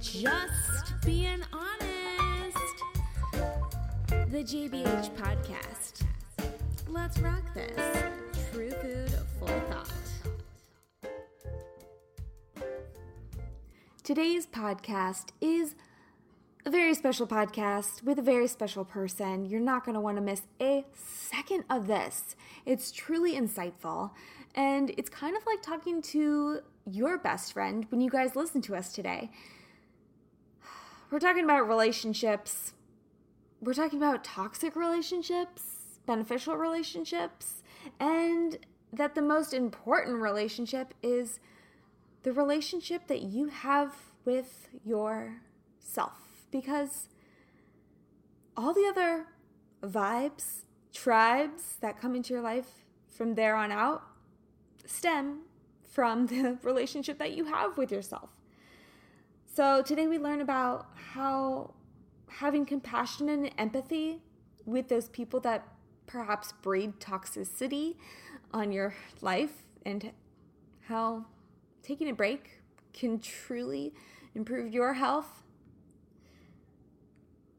Just being honest. The JBH podcast. Let's rock this. True food, full thought. Today's podcast is a very special podcast with a very special person. You're not going to want to miss a second of this. It's truly insightful, and it's kind of like talking to your best friend when you guys listen to us today. We're talking about relationships. We're talking about toxic relationships, beneficial relationships, and that the most important relationship is the relationship that you have with yourself. Because all the other vibes, tribes that come into your life from there on out stem from the relationship that you have with yourself. So today we learn about how having compassion and empathy with those people that perhaps breed toxicity on your life and how taking a break can truly improve your health.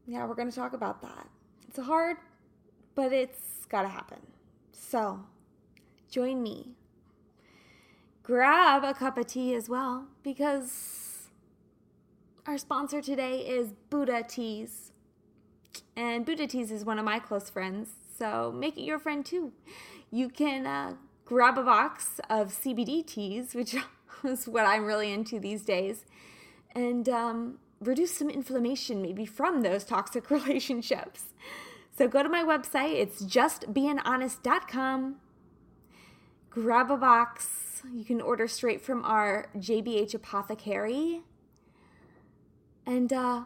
Yeah, we're going to talk about that. It's hard, but it's got to happen. So, join me. Grab a cup of tea as well because our sponsor today is Buddha Teas. And Buddha Teas is one of my close friends, so make it your friend too. You can uh, grab a box of CBD teas, which is what I'm really into these days, and um, reduce some inflammation maybe from those toxic relationships. So go to my website, it's justbeinghonest.com. Grab a box. You can order straight from our JBH apothecary and uh,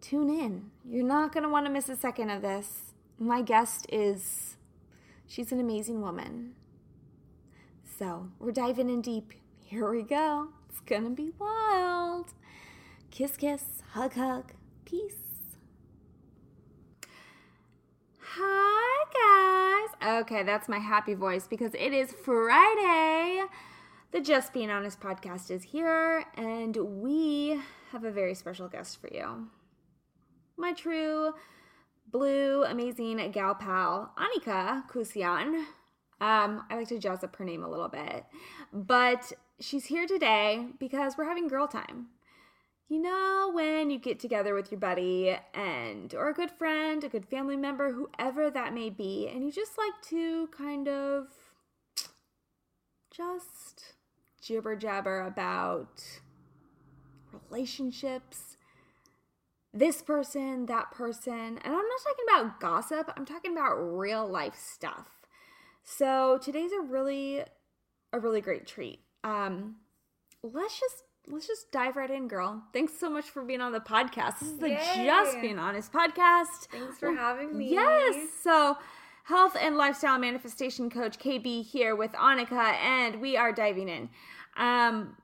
tune in. You're not going to want to miss a second of this. My guest is, she's an amazing woman. So we're diving in deep. Here we go. It's going to be wild. Kiss, kiss, hug, hug, peace. Hi, guys. Okay, that's my happy voice because it is Friday. The Just Being Honest podcast is here, and we have a very special guest for you. My true blue, amazing gal pal, Annika Kusion. Um, I like to jazz up her name a little bit, but she's here today because we're having girl time. You know, when you get together with your buddy and, or a good friend, a good family member, whoever that may be, and you just like to kind of just jibber jabber about relationships, this person, that person. And I'm not talking about gossip, I'm talking about real life stuff. So today's a really a really great treat. Um let's just let's just dive right in, girl. Thanks so much for being on the podcast. This is the Yay. Just Being Honest podcast. Thanks for having me. Yes. So health and lifestyle manifestation coach KB here with Annika, and we are diving in. Um,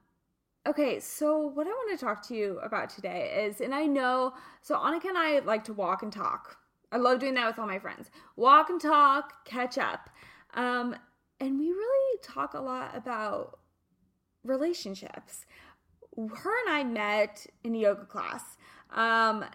Okay, so what I want to talk to you about today is, and I know, so Annika and I like to walk and talk. I love doing that with all my friends. Walk and talk, catch up. Um, and we really talk a lot about relationships. Her and I met in a yoga class. Um,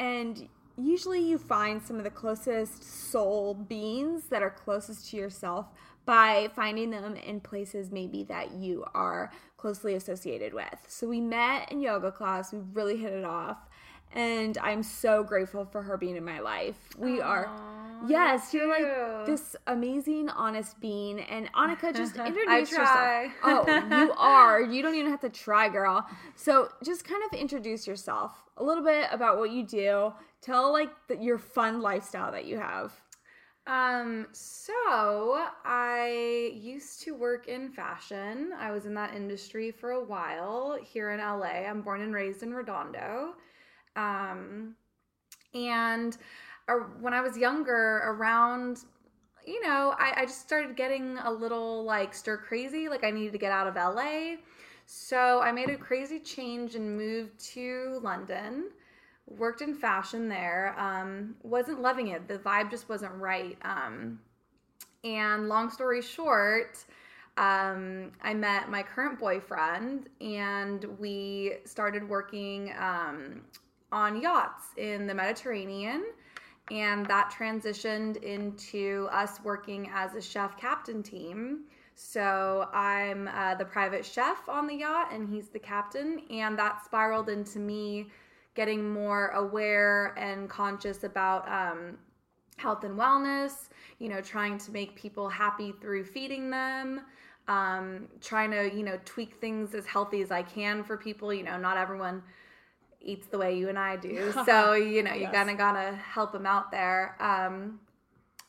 and usually you find some of the closest soul beings that are closest to yourself by finding them in places maybe that you are closely associated with. So we met in yoga class, we really hit it off. And I'm so grateful for her being in my life. We Aww, are, yes, you're like this amazing, honest being. And Annika, just introduce yourself. Oh, you are. You don't even have to try, girl. So just kind of introduce yourself a little bit about what you do. Tell like the, your fun lifestyle that you have. Um, so I used to work in fashion. I was in that industry for a while here in LA. I'm born and raised in Redondo. Um, and when I was younger, around, you know, I, I just started getting a little like stir crazy. Like I needed to get out of LA. So I made a crazy change and moved to London worked in fashion there. Um, wasn't loving it. The vibe just wasn't right. Um, and long story short, um, I met my current boyfriend and we started working um, on yachts in the Mediterranean. And that transitioned into us working as a chef captain team. So I'm uh, the private chef on the yacht and he's the captain. And that spiraled into me getting more aware and conscious about um, health and wellness, you know, trying to make people happy through feeding them. Um, trying to, you know, tweak things as healthy as I can for people. You know, not everyone eats the way you and I do. So, you know, you Yes. kind of got to help them out there. Um,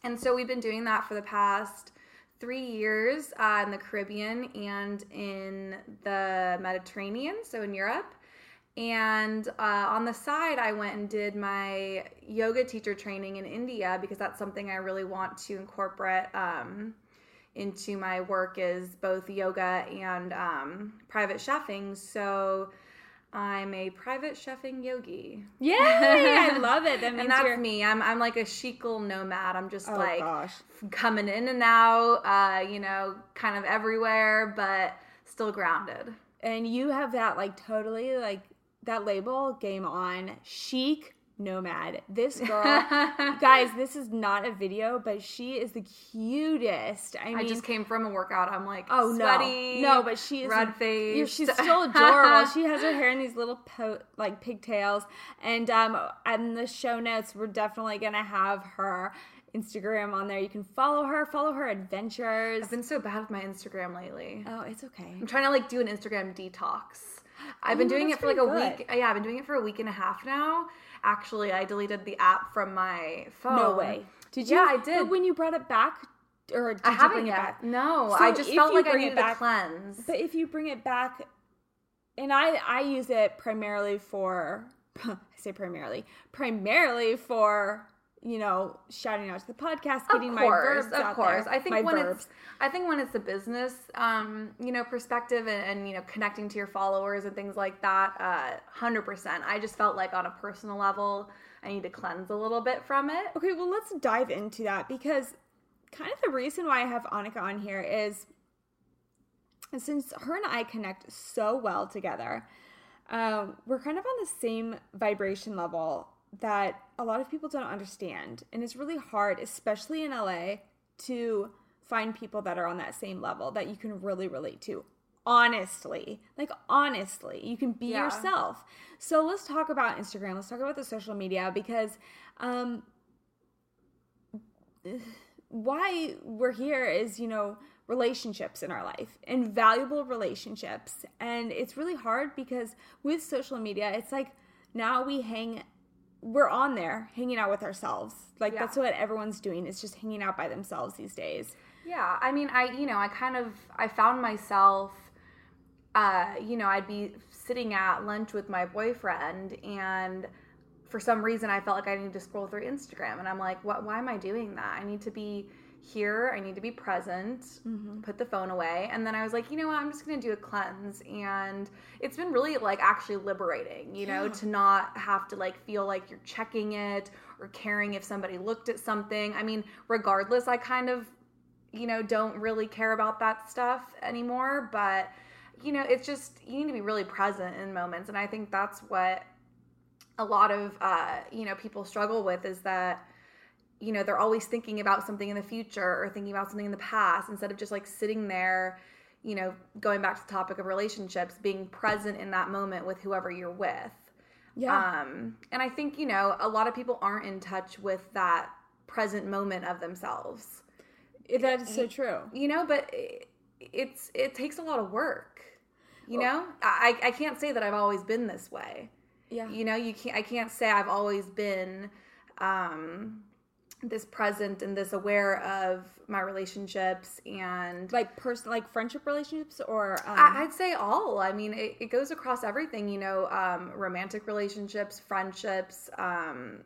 and so we've been doing that for the past three years uh, in the Caribbean and in the Mediterranean, so in Europe. And uh, on the side, I went and did my yoga teacher training in India because that's something I really want to incorporate um, into my work is both yoga and um, private chefing. So I'm a private chefing yogi. Yay! I love it. That And that's you're. me. I'm, I'm like a chical nomad. I'm just Oh like gosh. coming in and out, uh, you know, kind of everywhere, but still grounded. And you have that like totally like that label game on chic nomad. This girl, guys, this is not a video, but she is the cutest. I mean, I just came from a workout. I'm like, Oh sweaty, no, no! But she is red face. She's still adorable. she has her hair in these little po- like pigtails, and um, in the show notes, we're definitely gonna have her Instagram on there. You can follow her, follow her adventures. I've been so bad with my Instagram lately. oh, it's okay. I'm trying to like do an Instagram detox. I've been Oh, doing it for like a pretty week. Yeah, I've been doing it for a week and a half now. Actually, I deleted the app from my phone. No way. Did you? Yeah, I did. But when you brought it back, or did I you bring yet. it back? No, So I just felt like I needed back- a cleanse. But if you bring it back, and I I use it primarily for I say primarily primarily for you know shouting out to the podcast, getting of my course, verbs of out course. there. I think when verbs. it's, I think when it's a business, um, you know, perspective and, and you know, connecting to your followers and things like that, uh, hundred percent. I just felt like on a personal level, I need to cleanse a little bit from it. Okay, well, let's dive into that because kind of the reason why I have Annika on here is since her and I connect so well together, um, we're kind of on the same vibration level that a lot of people don't understand. And it's really hard, especially in LA, to find people that are on that same level that you can really relate to. Honestly, like honestly, you can be Yeah. yourself. So let's talk about Instagram. Let's talk about the social media because um, why we're here is, you know, relationships in our life and valuable relationships. And it's really hard because with social media, it's like now we hang, we're on there hanging out with ourselves. Like Yeah. that's what everyone's doing is just hanging out by themselves these days. Yeah, I mean, I you know, I kind of I found myself, uh, you know, I'd be sitting at lunch with my boyfriend, and for some reason, I felt like I needed to scroll through Instagram, and I'm like, what? Why am I doing that? I need to be here. I need to be present. Put the phone away, and then I was like, you know what? I'm just gonna do a cleanse, and it's been really like actually liberating, you know, Yeah. to not have to like feel like you're checking it or caring if somebody looked at something. I mean, regardless, I kind of you know, don't really care about that stuff anymore. But, you know, it's just, you need to be really present in moments. And I think that's what a lot of, uh, you know, people struggle with is that, you know, they're always thinking about something in the future or thinking about something in the past instead of just like sitting there, you know, going back to the topic of relationships, being present in that moment with whoever you're with. Yeah. Um, and I think, you know, a lot of people aren't in touch with that present moment of themselves that is so true. you know but it, it's it takes a lot of work you know I, I can't say that i've always been this way Yeah. you know you can't i can't say i've always been um this present and this aware of my relationships and like person like friendship relationships or um, I- I'd say all. I mean, it, it goes across everything, you know, um, romantic relationships, friendships, um,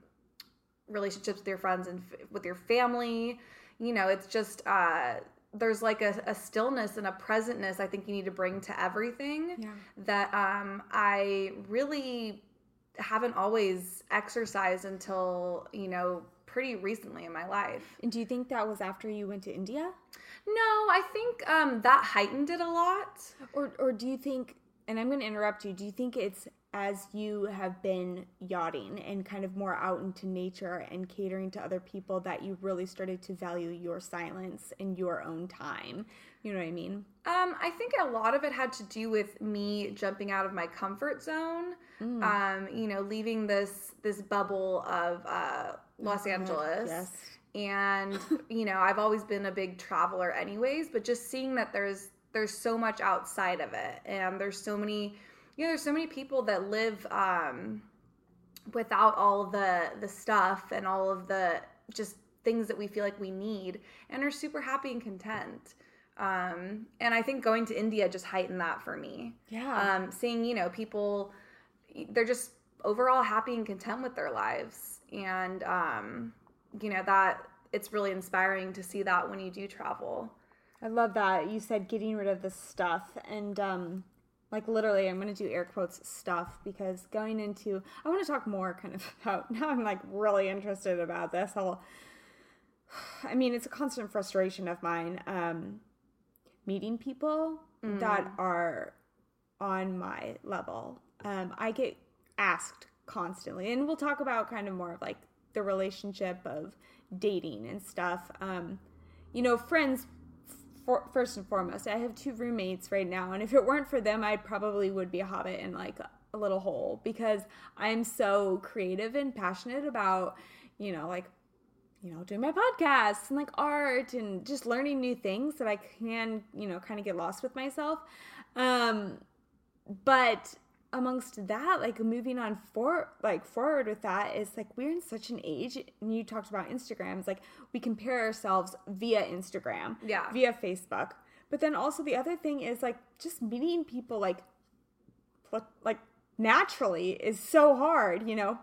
relationships with your friends and f- with your family. You know, it's just, uh, there's like a, a stillness and a presentness I think you need to bring to everything Yeah. that um, I really haven't always exercised until, you know, pretty recently in my life. And do you think that was after you went to India? No, I think um, that heightened it a lot. Or or do you think and I'm going to interrupt you. Do you think it's as you have been yachting and kind of more out into nature and catering to other people that you really started to value your silence and your own time? You know what I mean? Um, I think a lot of it had to do with me jumping out of my comfort zone. Mm. Um, you know, leaving this this bubble of uh, Los Angeles. Yes. And you know, I've always been a big traveler, anyways. But just seeing that there's there's so much outside of it, and there's so many, you know, there's so many people that live um, without all the the stuff and all of the just things that we feel like we need, and are super happy and content. Um, and I think going to India just heightened that for me. Yeah. Um, seeing, you know, people, they're just overall happy and content with their lives. And, um, you know, that it's really inspiring to see that when you do travel. I love that you said getting rid of the stuff and um like literally I'm going to do air quotes stuff because going into I want to talk more kind of about now I'm like really interested about this whole I mean it's a constant frustration of mine um meeting people that are on my level. Um I get asked constantly and we'll talk about kind of more of like the relationship of dating and stuff. Um you know, friends for, first and foremost, I have two roommates right now, and if it weren't for them, I probably would be a hobbit in like a little hole because I'm so creative and passionate about, you know, like, you know, doing my podcasts and like art and just learning new things that I can, you know, kind of get lost with myself. Um, but amongst that like moving on for like forward with that is like we're in such an age and you talked about instagram it's like we compare ourselves via instagram Yeah. via facebook but then also the other thing is like just meeting people like like naturally is so hard you know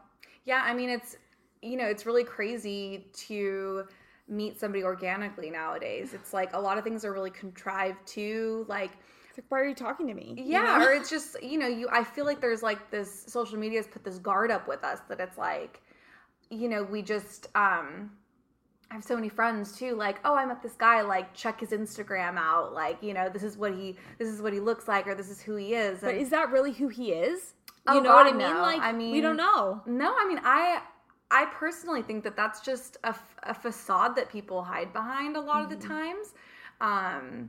Yeah, I mean it's you know, it's really crazy to meet somebody organically nowadays. It's like a lot of things are really contrived too, like like why are you talking to me You yeah, know? or it's just, you know, you I feel like there's like this social media has put this guard up with us that it's like you know, we just um I have so many friends too, like, oh, I met this guy, like, check his Instagram out, like, you know, this is what he, this is what he looks like, or this is who he is. but is that really who he is Oh, you know what i mean no. like I mean, we don't know No, I mean, I I personally think that that's just a, a facade that people hide behind a lot of the times. Um,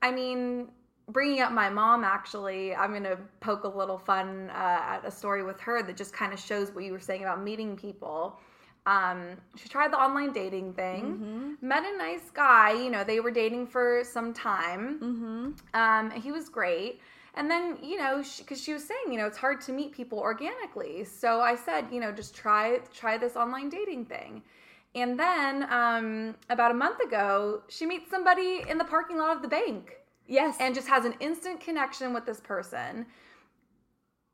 I mean, bringing up my mom, actually, I'm going to poke a little fun uh, at a story with her that just kind of shows what you were saying about meeting people. Um, she tried the online dating thing, met a nice guy. You know, they were dating for some time. mm-hmm Um, he was great. And then, you know, because she, was saying, you know, it's hard to meet people organically. So I said, you know, just try try this online dating thing. And then um, about a month ago, she meets somebody in the parking lot of the bank yes and just has an instant connection with this person.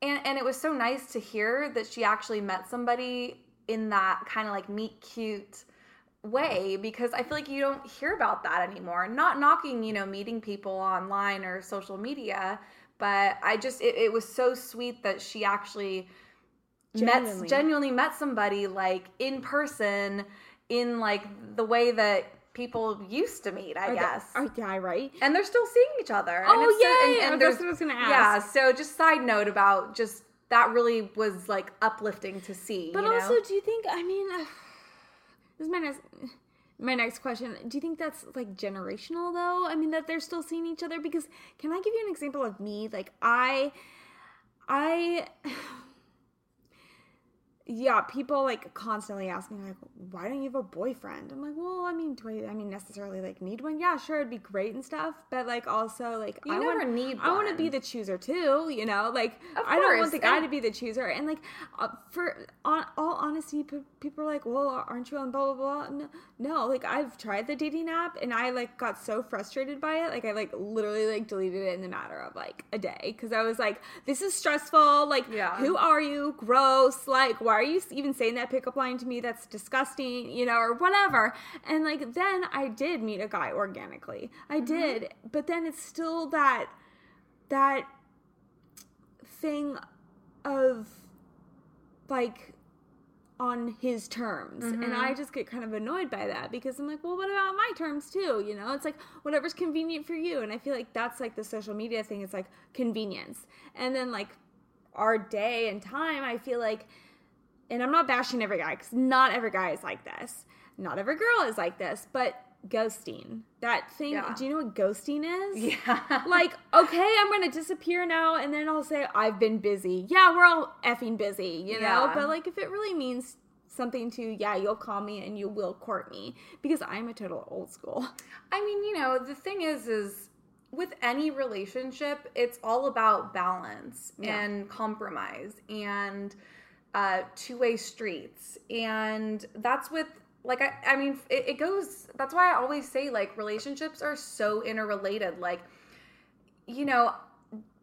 And and it was so nice to hear that she actually met somebody in that kind of like meet cute way because I feel like you don't hear about that anymore. Not knocking, you know, meeting people online or social media, but I just it, it was so sweet that she actually Genuinely. met genuinely met somebody like in person in like the way that people used to meet, I Are they- guess are, yeah right and they're still seeing each other. Oh, and! And, That's what I was gonna ask. Yeah. So just side note about just that really was like uplifting to see. But you know? also, do you think? I mean, uh, this is my next my next question. Do you think that's like generational though? I mean, that they're still seeing each other because can I give you an example of me? Like I, I. Yeah, people like constantly ask me like, "Why don't you have a boyfriend?" I'm like, "Well, I mean, do I? I mean, necessarily like need one? Yeah, sure, it'd be great and stuff, but like also like You I never want, need I want to be the chooser too, you know. Like I don't want the guy and- to be the chooser, and like uh, for on all honesty, p- people are like, "Well, aren't you on blah blah blah?" No, no, like I've tried the dating app, and I like got so frustrated by it, like I like literally like deleted it in the matter of like a day because I was like, "This is stressful. Like, Yeah. who are you? Gross. Like, why are you even saying that pickup line to me? That's disgusting, you know, or whatever. And like, then I did meet a guy organically. I did. But then it's still that, that thing of like, on his terms. And Mm-hmm. I just get kind of annoyed by that because I'm like, well, what about my terms too? You know, it's like whatever's convenient for you. And I feel like that's like the social media thing. It's like convenience. And then like our day and time, I feel like, and I'm not bashing every guy because not every guy is like this. Not every girl is like this, but ghosting. That thing, Yeah. do you know what ghosting is? Yeah. like, okay, I'm gonna disappear now, and then I'll say I've been busy. Yeah, we're all effing busy, you know. Yeah. But like, if it really means something to, yeah, you'll call me and you will court me because I'm a total old school. I mean, you know, the thing is, is with any relationship, it's all about balance Yeah. and compromise and uh, two way streets. And that's with, like, I, I mean, it, it goes, that's why I always say, like, relationships are so interrelated. Like, you know,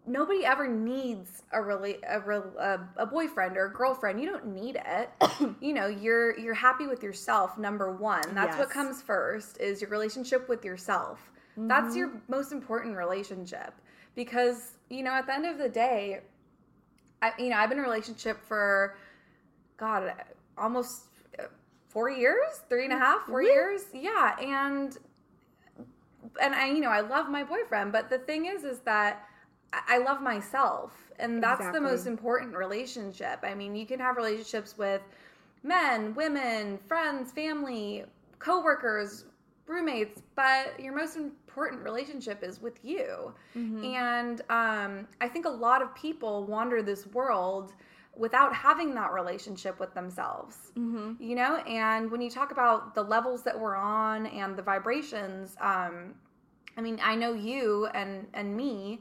nobody ever needs a really a, a, a boyfriend or a girlfriend. You don't need it. You know you're you're happy with yourself number one. That's what comes first is your relationship with yourself. That's your most important relationship because you know at the end of the day I, you know i've been in a relationship for god almost four years three and a half four Really? years yeah and and I, you know, I love my boyfriend, but the thing is, is that I I love myself, and that's the most important relationship. I mean, you can have relationships with men, women, friends, family, coworkers, roommates, but your most important relationship is with you. And um, I think a lot of people wander this world without having that relationship with themselves. You know and when you talk about the levels that we're on and the vibrations um i mean i know you and and me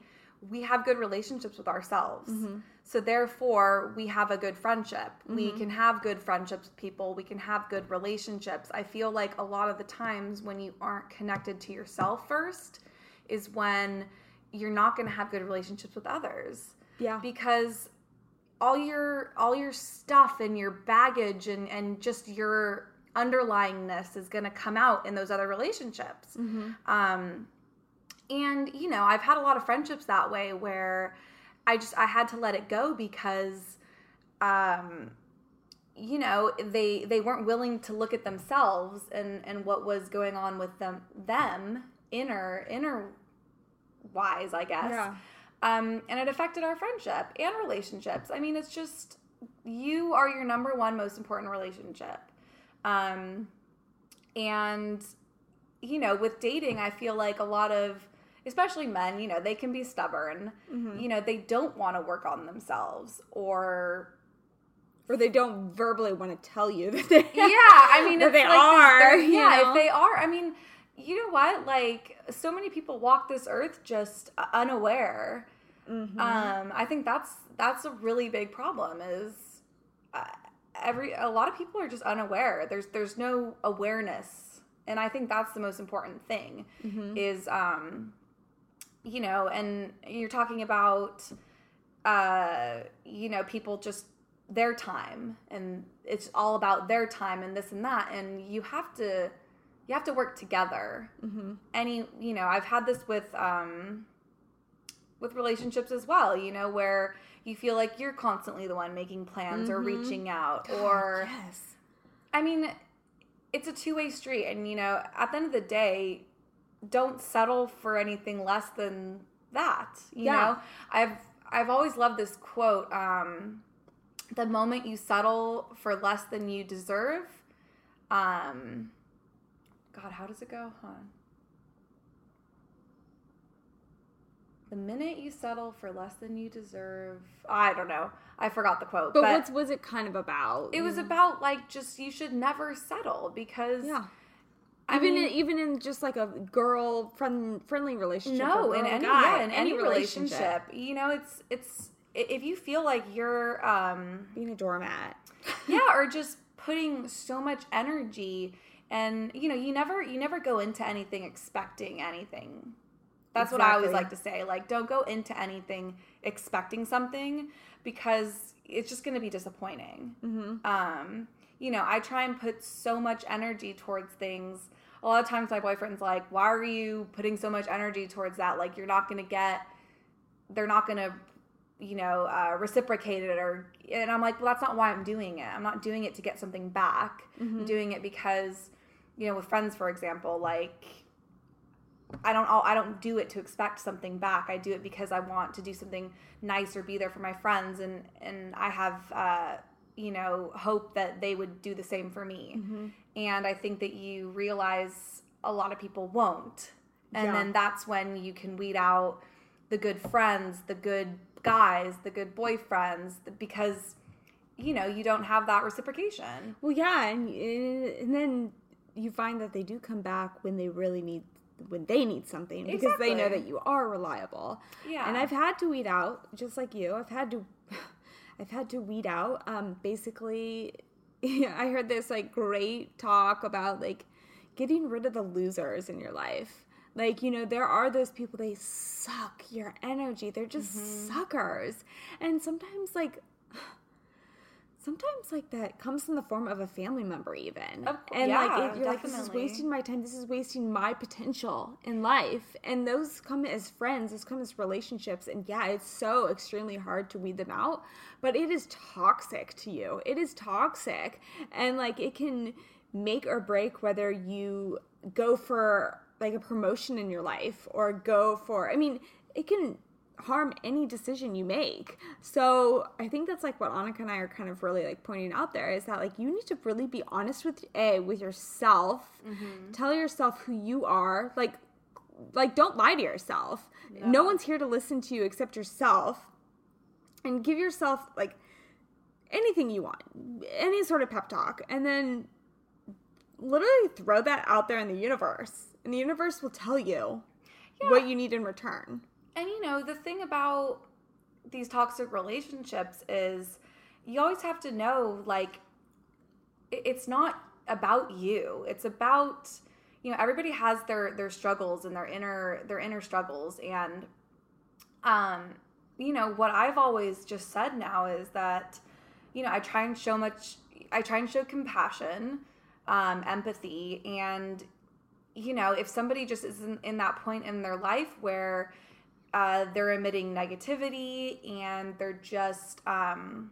we have good relationships with ourselves so therefore we have a good friendship. We can have good friendships with people. We can have good relationships. I feel like a lot of the times when you aren't connected to yourself first is when you're not going to have good relationships with others. Yeah. because all your all your stuff and your baggage and and just your underlyingness is going to come out in those other relationships. Um and you know i've had a lot of friendships that way where i just i had to let it go because um you know they they weren't willing to look at themselves and and what was going on with them them inner inner wise i guess Yeah. um, and it affected our friendship and relationships. I mean, it's just you are your number one most important relationship. Um, and you know, with dating, I feel like a lot of, especially men, you know, they can be stubborn. You know, they don't want to work on themselves or Or they don't verbally want to tell you that they yeah, I mean, it's they like are. they're- yeah, know? if they are, I mean, you know what? Like, so many people walk this earth just unaware. Mm-hmm. Um, I think that's that's a really big problem. Is uh, every a lot of people are just unaware. There's there's no awareness, and I think that's the most important thing. Mm-hmm. Is um, you know, and you're talking about uh, you know, people just their time and it's all about their time and this and that and you have to you have to work together Mm-hmm. any you know i've had this with um with relationships as well you know where you feel like you're constantly the one making plans or reaching out or yes. I mean, it's a two way street, and you know, at the end of the day, don't settle for anything less than that. You Yeah. know, I've I've always loved this quote. Um, the moment you settle for less than you deserve, um, God, how does it go? On. The minute you settle for less than you deserve, I don't know. I forgot the quote, But, what was it kind of about? it was about like just you should never settle because yeah. I even mean, in, even in just like a girl friend, friendly relationship. no in any guy, yeah, in any relationship, you know it's it's if you feel like you're um being a doormat. yeah or just putting so much energy and you know you never you never go into anything expecting anything that's what i always like to say like don't go into anything expecting something because it's just going to be disappointing Mm-hmm. um you know i try and put so much energy towards things a lot of times my boyfriend's like why are you putting so much energy towards that like you're not going to get they're not going to you know, uh, it." or, and I'm like, well, that's not why I'm doing it. I'm not doing it to get something back. I'm doing it because, you know, with friends, for example, like, I don't I don't do it to expect something back. I do it because I want to do something nice or be there for my friends and and I have uh you know hope that they would do the same for me. Mm-hmm. And I think that you realize a lot of people won't. And Yeah. then that's when you can weed out the good friends, the good guys, the good boyfriends because you know, you don't have that reciprocation. Well, yeah, and eh, and then you find that they do come back when they really need when they need something because they know that you are reliable. Yeah. And I've had to weed out just like you. I've had to I've had to weed out um basically I heard this like great talk about like getting rid of the losers in your life. Like, you know, there are those people they suck your energy. They're just Mm-hmm. suckers. And sometimes like sometimes like that comes in the form of a family member even. Of and like yeah, it, you're like this is wasting my time. This is wasting my potential in life. And those come as friends those come as relationships and yeah it's so extremely hard to weed them out but it is toxic to you. It is toxic. And like it can make or break whether you go for like a promotion in your life or go for i mean it can harm any decision you make. So I think that's like what Annika and I are kind of really like pointing out there is that like you need to really be honest with a with yourself. Mm-hmm. Tell yourself who you are. Like like don't lie to yourself. No one's here to listen to you except yourself. And give yourself like anything you want, any sort of pep talk, and then literally throw that out there in the universe. And the universe will tell you what you need in return. And you know, the thing about these toxic relationships is you always have to know like it's not about you. It's about you know, everybody has their their struggles and their inner their inner struggles and um you know, what I've always just said now is that you know, I try and show much I try and show compassion, um empathy and you know, if somebody just isn't in that point in their life where uh, they're emitting negativity and they're just um,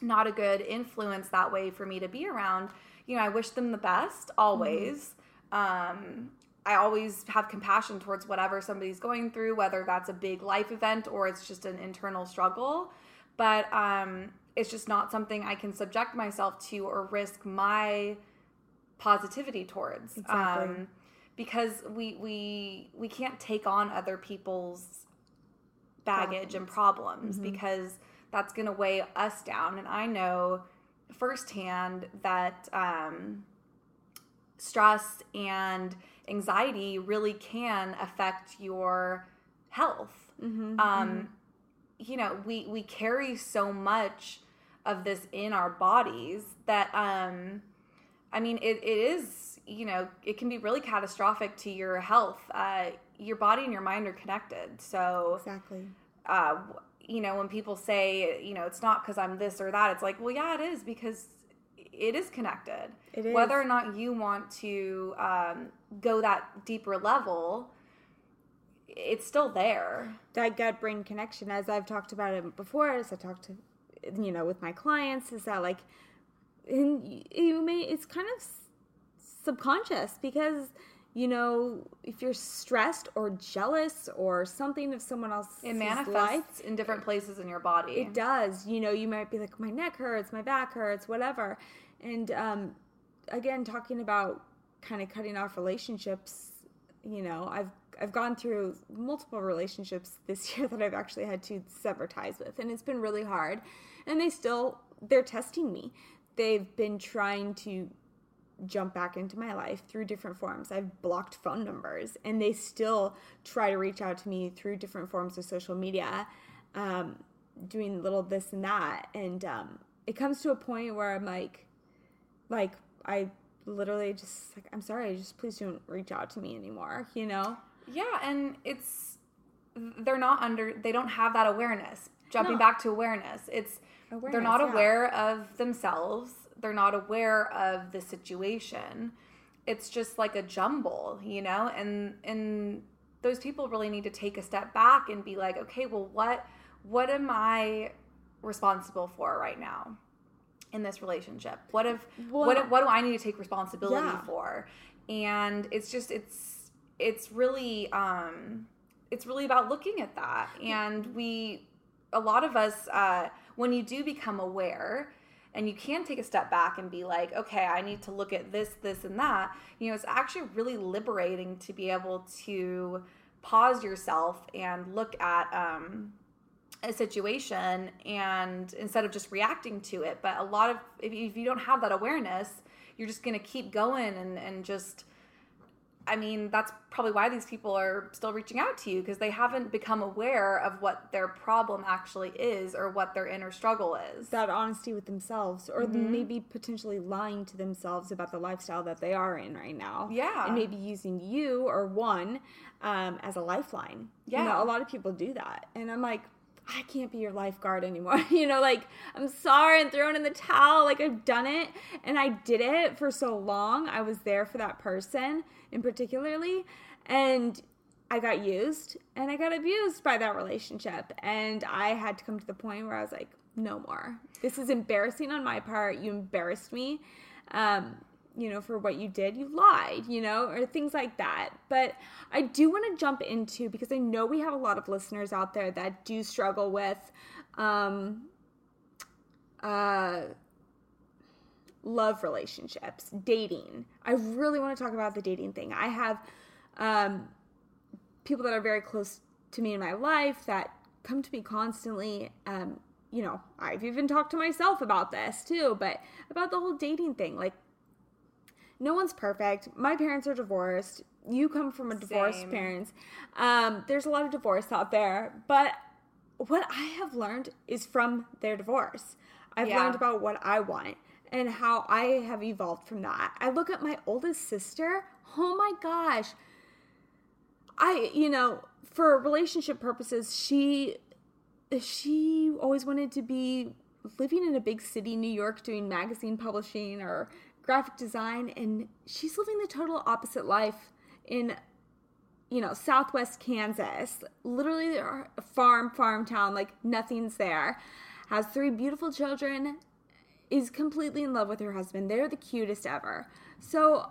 not a good influence that way for me to be around, you know, I wish them the best always. Um, I always have compassion towards whatever somebody's going through, whether that's a big life event or it's just an internal struggle. But um, it's just not something I can subject myself to or risk my positivity towards. Exactly. Um, because we we we can't take on other people's baggage and problems because that's going to weigh us down. And i know firsthand that um, stress and anxiety really can affect your health. Um, you know we we carry so much of this in our bodies that um i mean it, it is you know it can be really catastrophic to your health. Uh your body and your mind are connected so Exactly. uh, you know, when people say, you know, it's not because I'm this or that, it's like, well, yeah, it is because it is connected. It is. Whether or not you want to um, go that deeper level, it's still there. that gut brain connection as i've talked about it before as i talked to you know with my clients is that like and you may it's kind of subconscious because you know if you're stressed or jealous or something of someone else's It life manifests in different places in your body. it does. You know you might be like my neck hurts my back hurts whatever. And um again talking about kind of cutting off relationships you know i've i've gone through multiple relationships this year that i've actually had to sever ties with and it's been really hard. And they still they're testing me. They've been trying to jump back into my life through different forms. I've blocked phone numbers, and they still try to reach out to me through different forms of social media, um, doing little this and that. And um, it comes to a point where I'm like, like I literally just like, I'm sorry, just please don't reach out to me anymore. You know? Yeah, and it's they're not under they don't have that awareness. Jumping No. back to awareness. It's they're not yeah. aware of themselves. They're not aware of the situation. It's just like a jumble, you know? And and those people really need to take a step back and be like, "Okay, well what what am I responsible for right now in this relationship? What if Well- what what do I need to take responsibility Yeah. for? And it's just it's it's really um it's really about looking at that. And we a lot of us uh when you do become aware and you can take a step back and be like, okay, I need to look at this, this, and that. You know, it's actually really liberating to be able to pause yourself and look at um, a situation and instead of just reacting to it. But a lot of, if you, if you don't have that awareness, you're just going to keep going and, and just, I mean, that's probably why these people are still reaching out to you because they haven't become aware of what their problem actually is or what their inner struggle is. that honesty with themselves or Mm-hmm. maybe potentially lying to themselves about the lifestyle that they are in right now Yeah. and maybe using you or one um, as a lifeline you Yeah. know a lot of people do that and i'm like i can't be your lifeguard anymore you know like i'm sorry and throwing in the towel like i've done it and i did it for so long i was there for that person in particularly and I got used and I got abused by that relationship. And I had to come to the point where I was like, no more. This is embarrassing on my part. You embarrassed me, um, you know, for what you did. You lied, you know, or things like that. But I do want to jump into because I know we have a lot of listeners out there that do struggle with, um, uh, love relationships, dating. I really want to talk about the dating thing. I have um, people that are very close to me in my life that come to me constantly. Um, you know, I've even talked to myself about this too, but about the whole dating thing. Like, no one's perfect. My parents are divorced. You come from a divorced Same. parents. Um, there's a lot of divorce out there, but what I have learned is from their divorce. I've Yeah. learned about what I want and how I have evolved from that. I look at my oldest sister. Oh my gosh. I, you know, for relationship purposes, she she always wanted to be living in a big city, New York, doing magazine publishing or graphic design, and she's living the total opposite life in you know, southwest Kansas, literally a farm, farm town, like nothing's there. Has three beautiful children, is completely in love with her husband. They're the cutest ever. So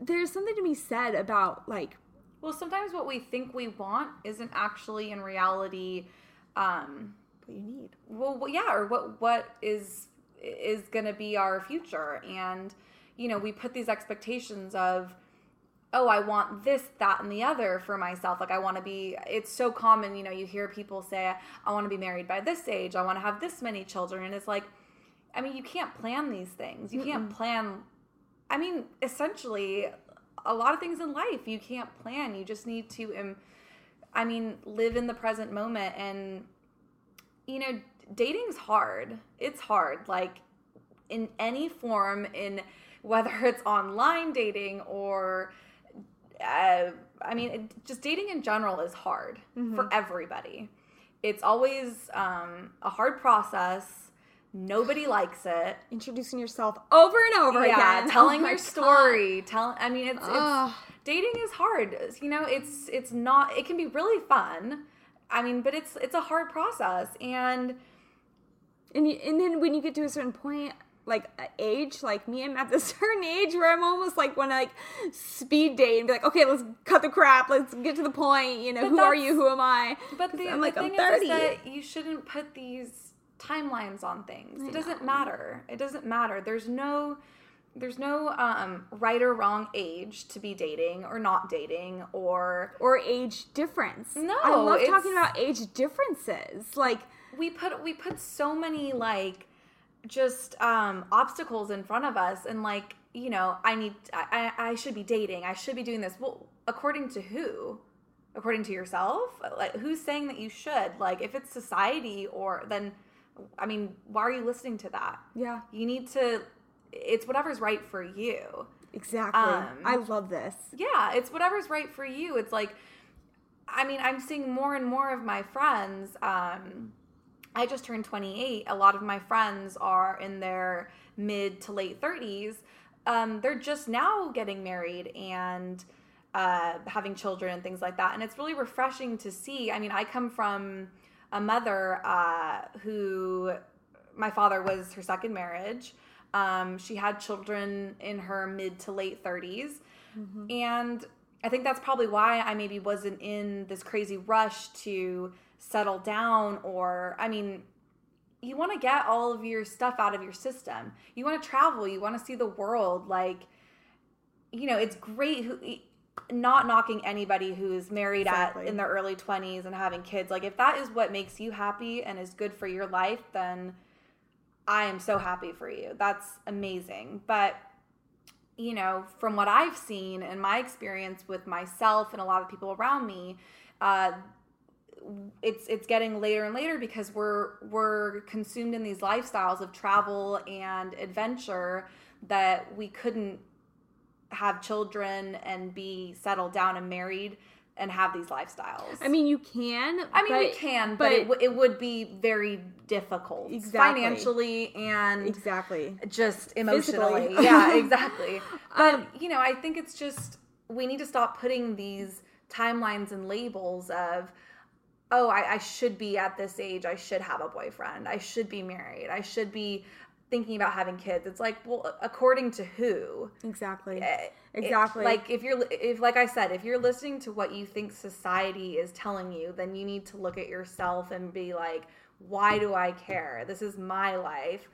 there's something to be said about like Well, sometimes what we think we want isn't actually in reality um what you need. well what- yeah or what what is is going to be our future. And you know we put these expectations of oh i want this that and the other for myself. Like i want to be it's so common you know you hear people say i want to be married by this age. I want to have this many children. And it's like i mean you can't plan these things. You can't plan i mean essentially a lot of things in life you can't plan. You just need to um, i mean live in the present moment. And you know, dating's hard. It's hard. Like in any form, in whether it's online dating or, uh, I mean, it, just dating in general is hard for everybody. It's always um, a hard process. Nobody likes it. Introducing yourself over and over yeah, again. telling Oh your God. story. Tell. I mean, it's, it's dating is hard. You know, it's it's not. It can be really fun. I mean, but it's it's a hard process and. And, you, and then when you get to a certain point, like age, like me, I'm at the certain age where I'm almost like want to like speed date and be like, okay, let's cut the crap, let's get to the point. You know, But who are you? Who am I? But the, I'm the like, thing I'm is, 30. is that you shouldn't put these timelines on things. It doesn't matter. It doesn't matter. There's no there's no um, right or wrong age to be dating or not dating or or age difference. No, I love talking about age differences. Like, we put we put so many like just um obstacles in front of us and like you know i need I, I should be dating i should be doing this well according to who according to yourself like who's saying that you should like if it's society or then i mean why are you listening to that yeah, you need to it's whatever's right for you exactly. Um, I love this. yeah, it's whatever's right for you. It's like, I mean, I'm seeing more and more of my friends. Um, I just turned 28. A lot of my friends are in their mid to late 30s. Um, they're just now getting married and uh, having children and things like that. And it's really refreshing to see. I mean, I come from a mother uh, who my father was her second marriage. Um, she had children in her mid to late 30s. Mm-hmm. And I think that's probably why I maybe wasn't in this crazy rush to settle down or, I mean, you want to get all of your stuff out of your system. You want to travel, you want to see the world. Like, you know, it's great who not knocking anybody who's married exactly. at in their early 20s and having kids. Like if that is what makes you happy and is good for your life, then I am so happy for you. That's amazing. But you know, from what I've seen and my experience with myself and a lot of people around me, uh, it's it's getting later and later because we're we're consumed in these lifestyles of travel and adventure that we couldn't have children and be settled down and married and have these lifestyles. I mean, you can. I mean, but, we can, but, but it, w- it would be very difficult exactly. financially and exactly just emotionally. yeah, exactly. But um, you know, I think it's just we need to stop putting these timelines and labels of oh I, I, should be at this age. I should have a boyfriend. I should be married. I should be thinking about having kids. It's like well according to who? Exactly. Eh, exactly. it, like if you're if like i said if you're listening to what you think society is telling you then you need to look at yourself and be like why do i care? This is my life.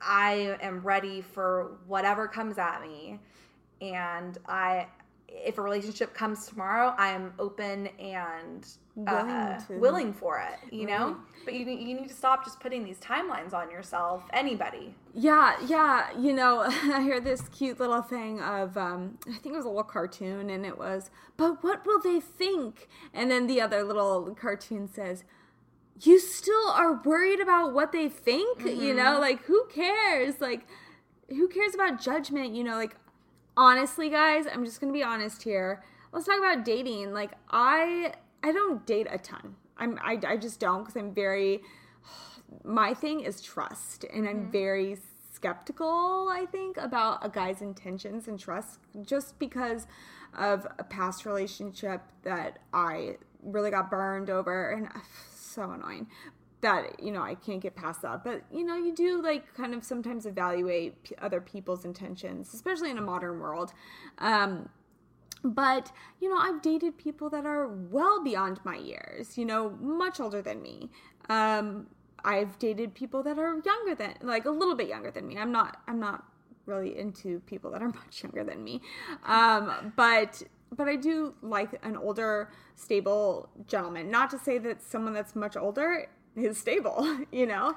I am ready for whatever comes at me and i if a relationship comes tomorrow, I am open and uh, willing, willing for it, you right. know? But you, you need to stop just putting these timelines on yourself, anybody. Yeah, yeah. You know, I hear this cute little thing of, um, I think it was a little cartoon, and it was, but what will they think? And then the other little cartoon says, you still are worried about what they think? Mm-hmm. You know, like, who cares? Like, who cares about judgment? You know, like, honestly, guys, I'm just gonna be honest here. Let's talk about dating. Like I I don't date a ton. I'm I, I just don't because I'm very my thing is trust and I'm mm-hmm. very skeptical, I think, about a guy's intentions and trust just because of a past relationship that I really got burned over and so annoying that you know I can't get past that. But you know, you do like kind of sometimes evaluate p- other people's intentions, especially in a modern world. Um, but you know, I've dated people that are well beyond my years. You know, much older than me. Um, I've dated people that are younger than, like a little bit younger than me. I'm not. I'm not really into people that are much younger than me. Um, but but I do like an older, stable gentleman. Not to say that someone that's much older is stable, you know?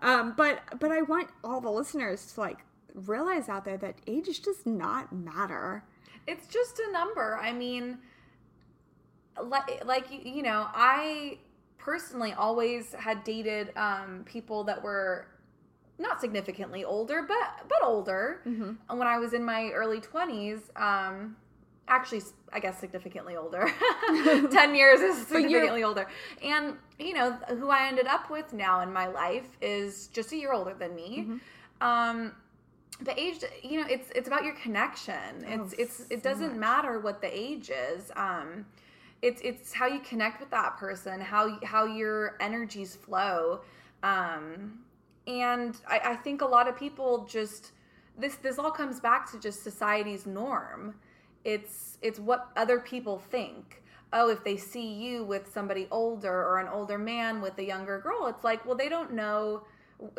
Um, but but I want all the listeners to like realize out there that age does not matter. It's just a number. I mean, like like you know, I personally always had dated um, people that were not significantly older, but but older. Mm-hmm. When I was in my early twenties, um, actually i guess significantly older. 10 years is significantly older. And you know who i ended up with now in my life is just a year older than me. Mm-hmm. um the age you know it's it's about your connection. Oh, it's it's it doesn't much. matter what the age is. Um it's it's how you connect with that person how how your energies flow. Um and I, I think a lot of people just this this all comes back to just society's norm it's it's what other people think oh if they see you with somebody older or an older man with a younger girl it's like well they don't know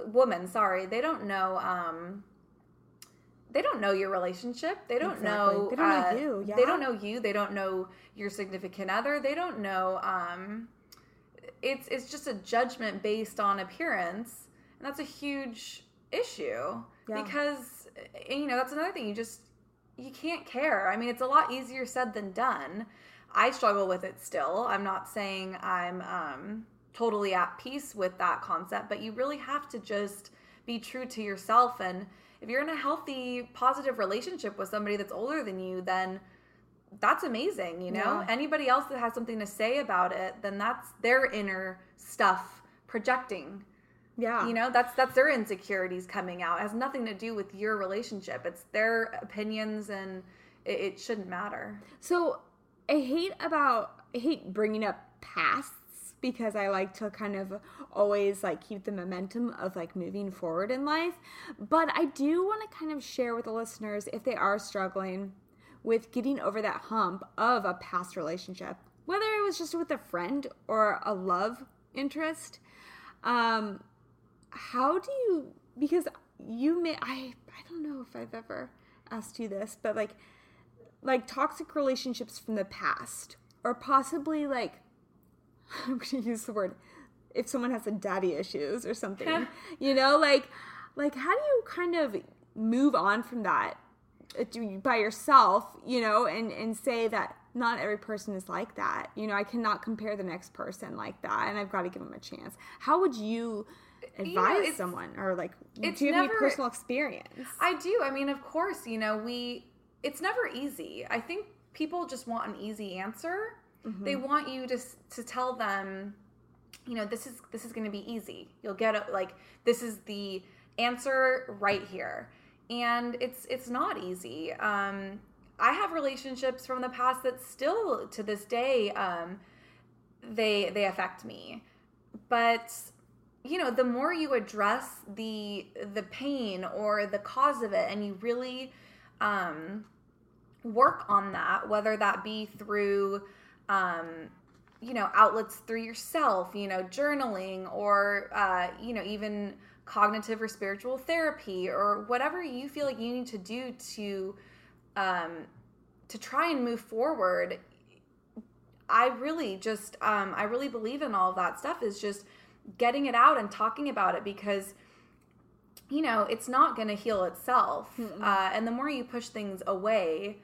woman sorry they don't know um they don't know your relationship they don't exactly. know they don't uh, know you yeah. they don't know you they don't know your significant other they don't know um it's it's just a judgment based on appearance and that's a huge issue yeah. because you know that's another thing you just you can't care. I mean, it's a lot easier said than done. I struggle with it still. I'm not saying I'm um, totally at peace with that concept, but you really have to just be true to yourself. And if you're in a healthy, positive relationship with somebody that's older than you, then that's amazing, you know? Yeah. Anybody else that has something to say about it, then that's their inner stuff projecting yeah. You know, that's that's their insecurities coming out. It has nothing to do with your relationship. It's their opinions and it, it shouldn't matter. So, I hate about I hate bringing up pasts because I like to kind of always like keep the momentum of like moving forward in life. But I do want to kind of share with the listeners if they are struggling with getting over that hump of a past relationship, whether it was just with a friend or a love interest. Um, how do you because you may I I don't know if I've ever asked you this, but like like toxic relationships from the past or possibly like I'm going to use the word if someone has a daddy issues or something. you know, like like how do you kind of move on from that uh, by yourself, you know, and and say that not every person is like that. You know, I cannot compare the next person like that and I've got to give them a chance. How would you advise it's- someone or like do you have any personal experience? I do. I mean, of course, you know, we it's never easy. I think people just want an easy answer. They want you to to tell them, you know, this is this is going to be easy. You'll get it like this is the answer right here. And it's it's not easy. Um I have relationships from the past that still to this day um they they affect me. But you know the more you address the the pain or the cause of it and you really um work on that whether that be through um you know outlets through yourself you know journaling or uh you know even cognitive or spiritual therapy or whatever you feel like you need to do to um to try and move forward I really just um I really believe in all of that stuff is just getting it out and talking about it because you know it's not going to heal itself. Uh, and the more you push things away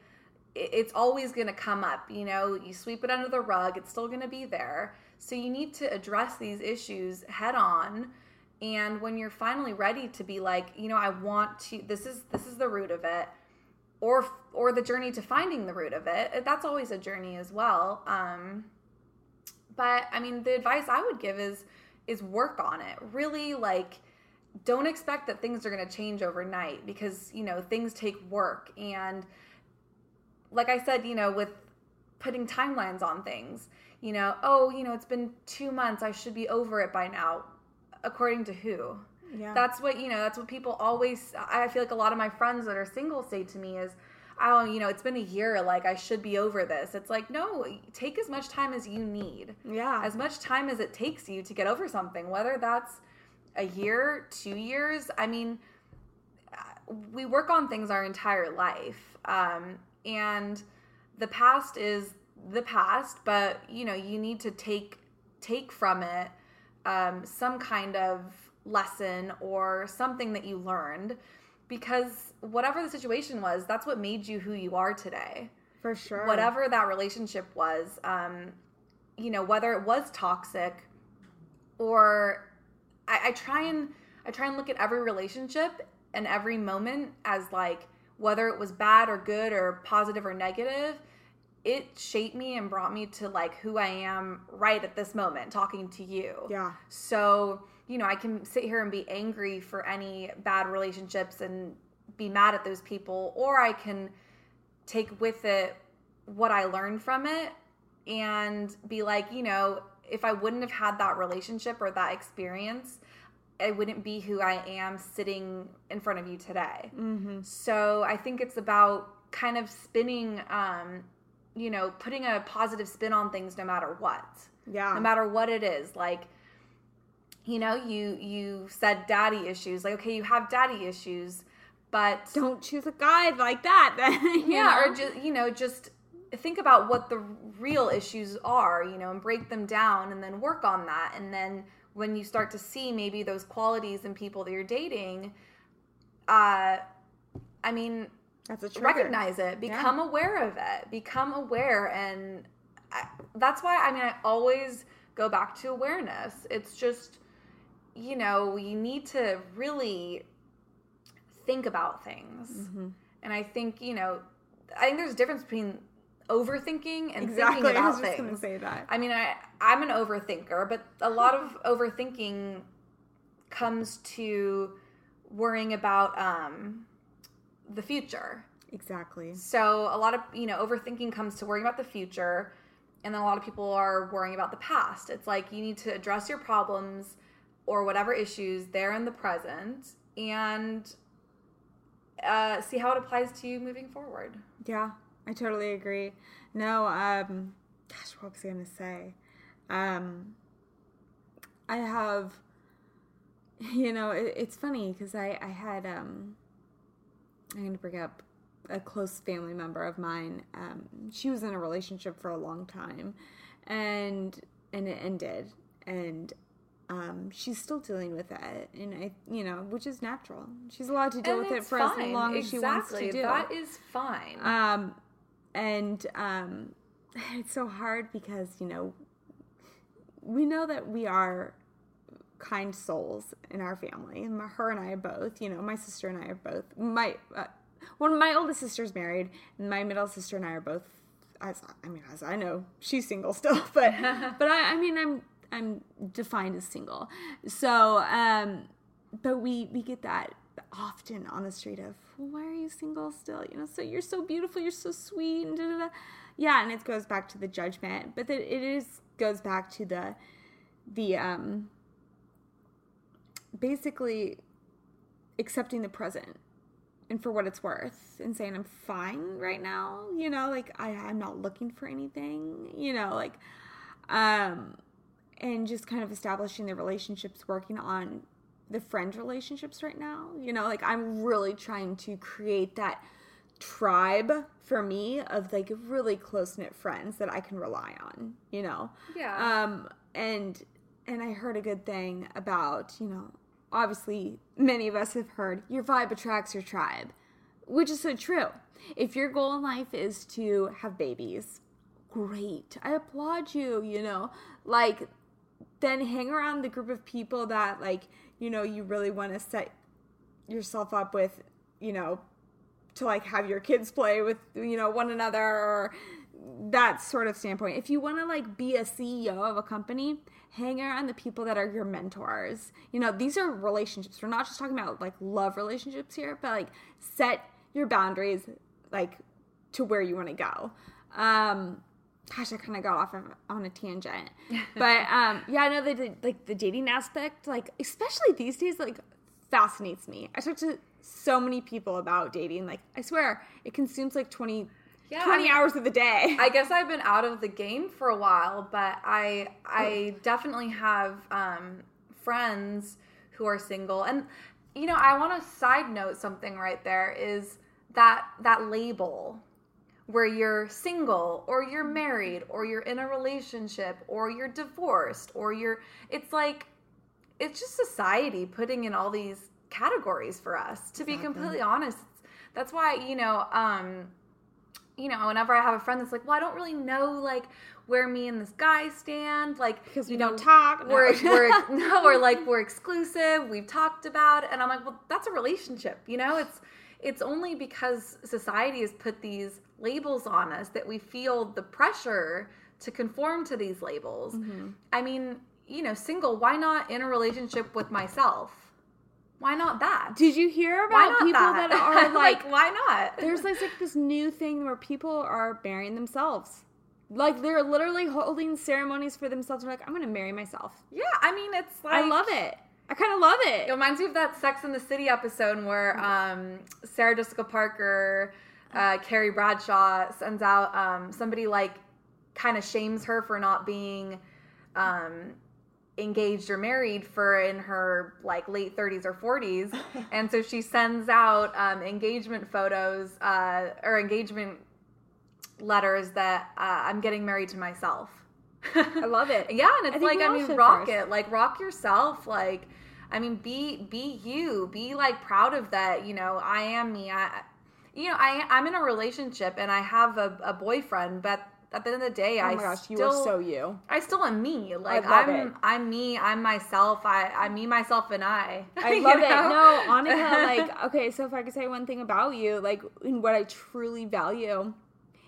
it's always going to come up you know you sweep it under the rug it's still going to be there. So you need to address these issues head on. And when you're finally ready to be like you know i want to this is this is the root of it or or the journey to finding the root of it that's always a journey as well. Um but i mean the advice i would give is is work on it. Really like don't expect that things are going to change overnight because you know things take work. And like i said you know with putting timelines on things you know oh you know it's been 2 months i should be over it by now according to who? Yeah. that's what you know that's what people always i feel like a lot of my friends that are single say to me is oh you know it's been a year like i should be over this. It's like no take as much time as you need. Yeah. as much time as it takes you to get over something whether that's a year two years i mean uh, we work on things our entire life. Um, and the past is the past but you know you need to take take from it um, some kind of lesson or something that you learned because whatever the situation was that's what made you who you are today for sure. whatever that relationship was um you know whether it was toxic or I, I try and i try and look at every relationship and every moment as like whether it was bad or good or positive or negative it shaped me and brought me to like who i am right at this moment talking to you Yeah. so, you know, I can sit here and be angry for any bad relationships and be mad at those people, or I can take with it what I learned from it and be like, you know, if I wouldn't have had that relationship or that experience, I wouldn't be who I am sitting in front of you today. Mm-hmm. So I think it's about kind of spinning, um, you know, putting a positive spin on things no matter what Yeah. no matter what it is like you know you you said daddy issues like okay you have daddy issues but Don't choose a guy like that. Then you yeah know? or just you know just think about what the real issues are you know and break them down and then work on that and then when you start to see maybe those qualities in people that you're dating uh i mean That's a trigger. recognize it become aware of it become aware and I, that's why i mean i always go back to awareness it's just you know you need to really think about things Mm-hmm. and i think you know i think there's a difference between overthinking and Exactly. thinking I was just gonna say that. I mean, I I'm an overthinker, but a lot of overthinking comes to worrying about um, the future. Exactly. So a lot of you know overthinking comes to worrying about the future, and then a lot of people are worrying about the past. It's like you need to address your problems or whatever issues there in the present and uh, see how it applies to you moving forward. Yeah, I totally agree. No, um, gosh, what was I gonna say? Um, I have, you know, it, it's funny because I I had um, I'm gonna bring up a close family member of mine. Um, she was in a relationship for a long time, and and it ended, and um, she's still dealing with it, and I, you know, which is natural. She's allowed to deal And with it for fine. as long as she wants to do. That is fine. Um, and um, it's so hard because you know we know that we are kind souls in our family. And Her and I are both. You know, my sister and I are both. My uh, one, my oldest sister's married, and my middle sister and I are both. As I mean, as I know, she's single still, but but I, I mean, I'm I'm defined as single. So, um, but we we get that often on the street of, well, why are you single still? You know, so you're so beautiful, you're so sweet, and da da da. Yeah, and it goes back to the judgment, but that it is goes back to the the um basically accepting the present and for what it's worth and saying I'm fine right now, you know, like I, I'm not looking for anything, you know, like um and just kind of establishing the relationships, working on the friend relationships right now. You know, like I'm really trying to create that tribe for me of like really close knit friends that I can rely on, you know. Yeah. Um and and I heard a good thing about, you know, obviously many of us have heard your vibe attracts your tribe, which is so true. If your goal in life is to have babies, great. I applaud you, you know. Like then hang around the group of people that like, you know, you really want to set yourself up with, you know, to like have your kids play with, you know, one another or that sort of standpoint. If you want to like be a CEO of a company, hang around the people that are your mentors. You know, these are relationships. We're not just talking about like love relationships here, but like set your boundaries like to where you want to go. Um gosh, I kind of got off of, on a tangent. But um yeah, I know that the, like the dating aspect, like especially these days like fascinates me. I talk to so many people about dating. Like I swear, it consumes like 20 Yeah, 20 I mean- hours of the day. I guess I've been out of the game for a while, but I I definitely have um, friends who are single, and you know I want to side note something right there is that that label where you're single or you're married or you're in a relationship or you're divorced or you're it's like it's just society putting in all these categories for us to be completely honest that's why you know um you know, whenever I have a friend that's like, well, I don't really know like where me and this guy stand, like Because we you don't talk, no. We're, we're no, we're like we're exclusive. We've talked about it, and I'm like, well, that's a relationship. You know, it's it's only because society has put these labels on us that we feel the pressure to conform to these labels. Mm-hmm. I mean, you know, single. Why not in a relationship with myself? Why not that? Did you hear about people that, are like, why not? there's like, like this new thing where people are marrying themselves. Like they're literally holding ceremonies for themselves. They're like, I'm gonna marry myself. Yeah, I mean, it's like I love it. I kind of love it. It reminds me of that Sex in the City episode where um, Sarah Jessica Parker, uh, Carrie Bradshaw sends out um, somebody like kind of shames her for not being um, engaged or married for in her like late 30s or 40s, and so she sends out um, engagement photos uh, or engagement letters that uh, I'm getting married to myself. I love it. Yeah, and it's think like I mean, rock first. it, like rock yourself, like I mean, be be you, be like proud of that. You know, I am me. I, you know, I I'm in a relationship and I have a, a boyfriend, but at the end of the day, Oh I gosh, still you are so you. I still am me. Like love I'm it. I'm me. I'm myself. I I'm me, myself, and I. I You love it. No, Annika, like, okay, so if I could say one thing about you, like, and what I truly value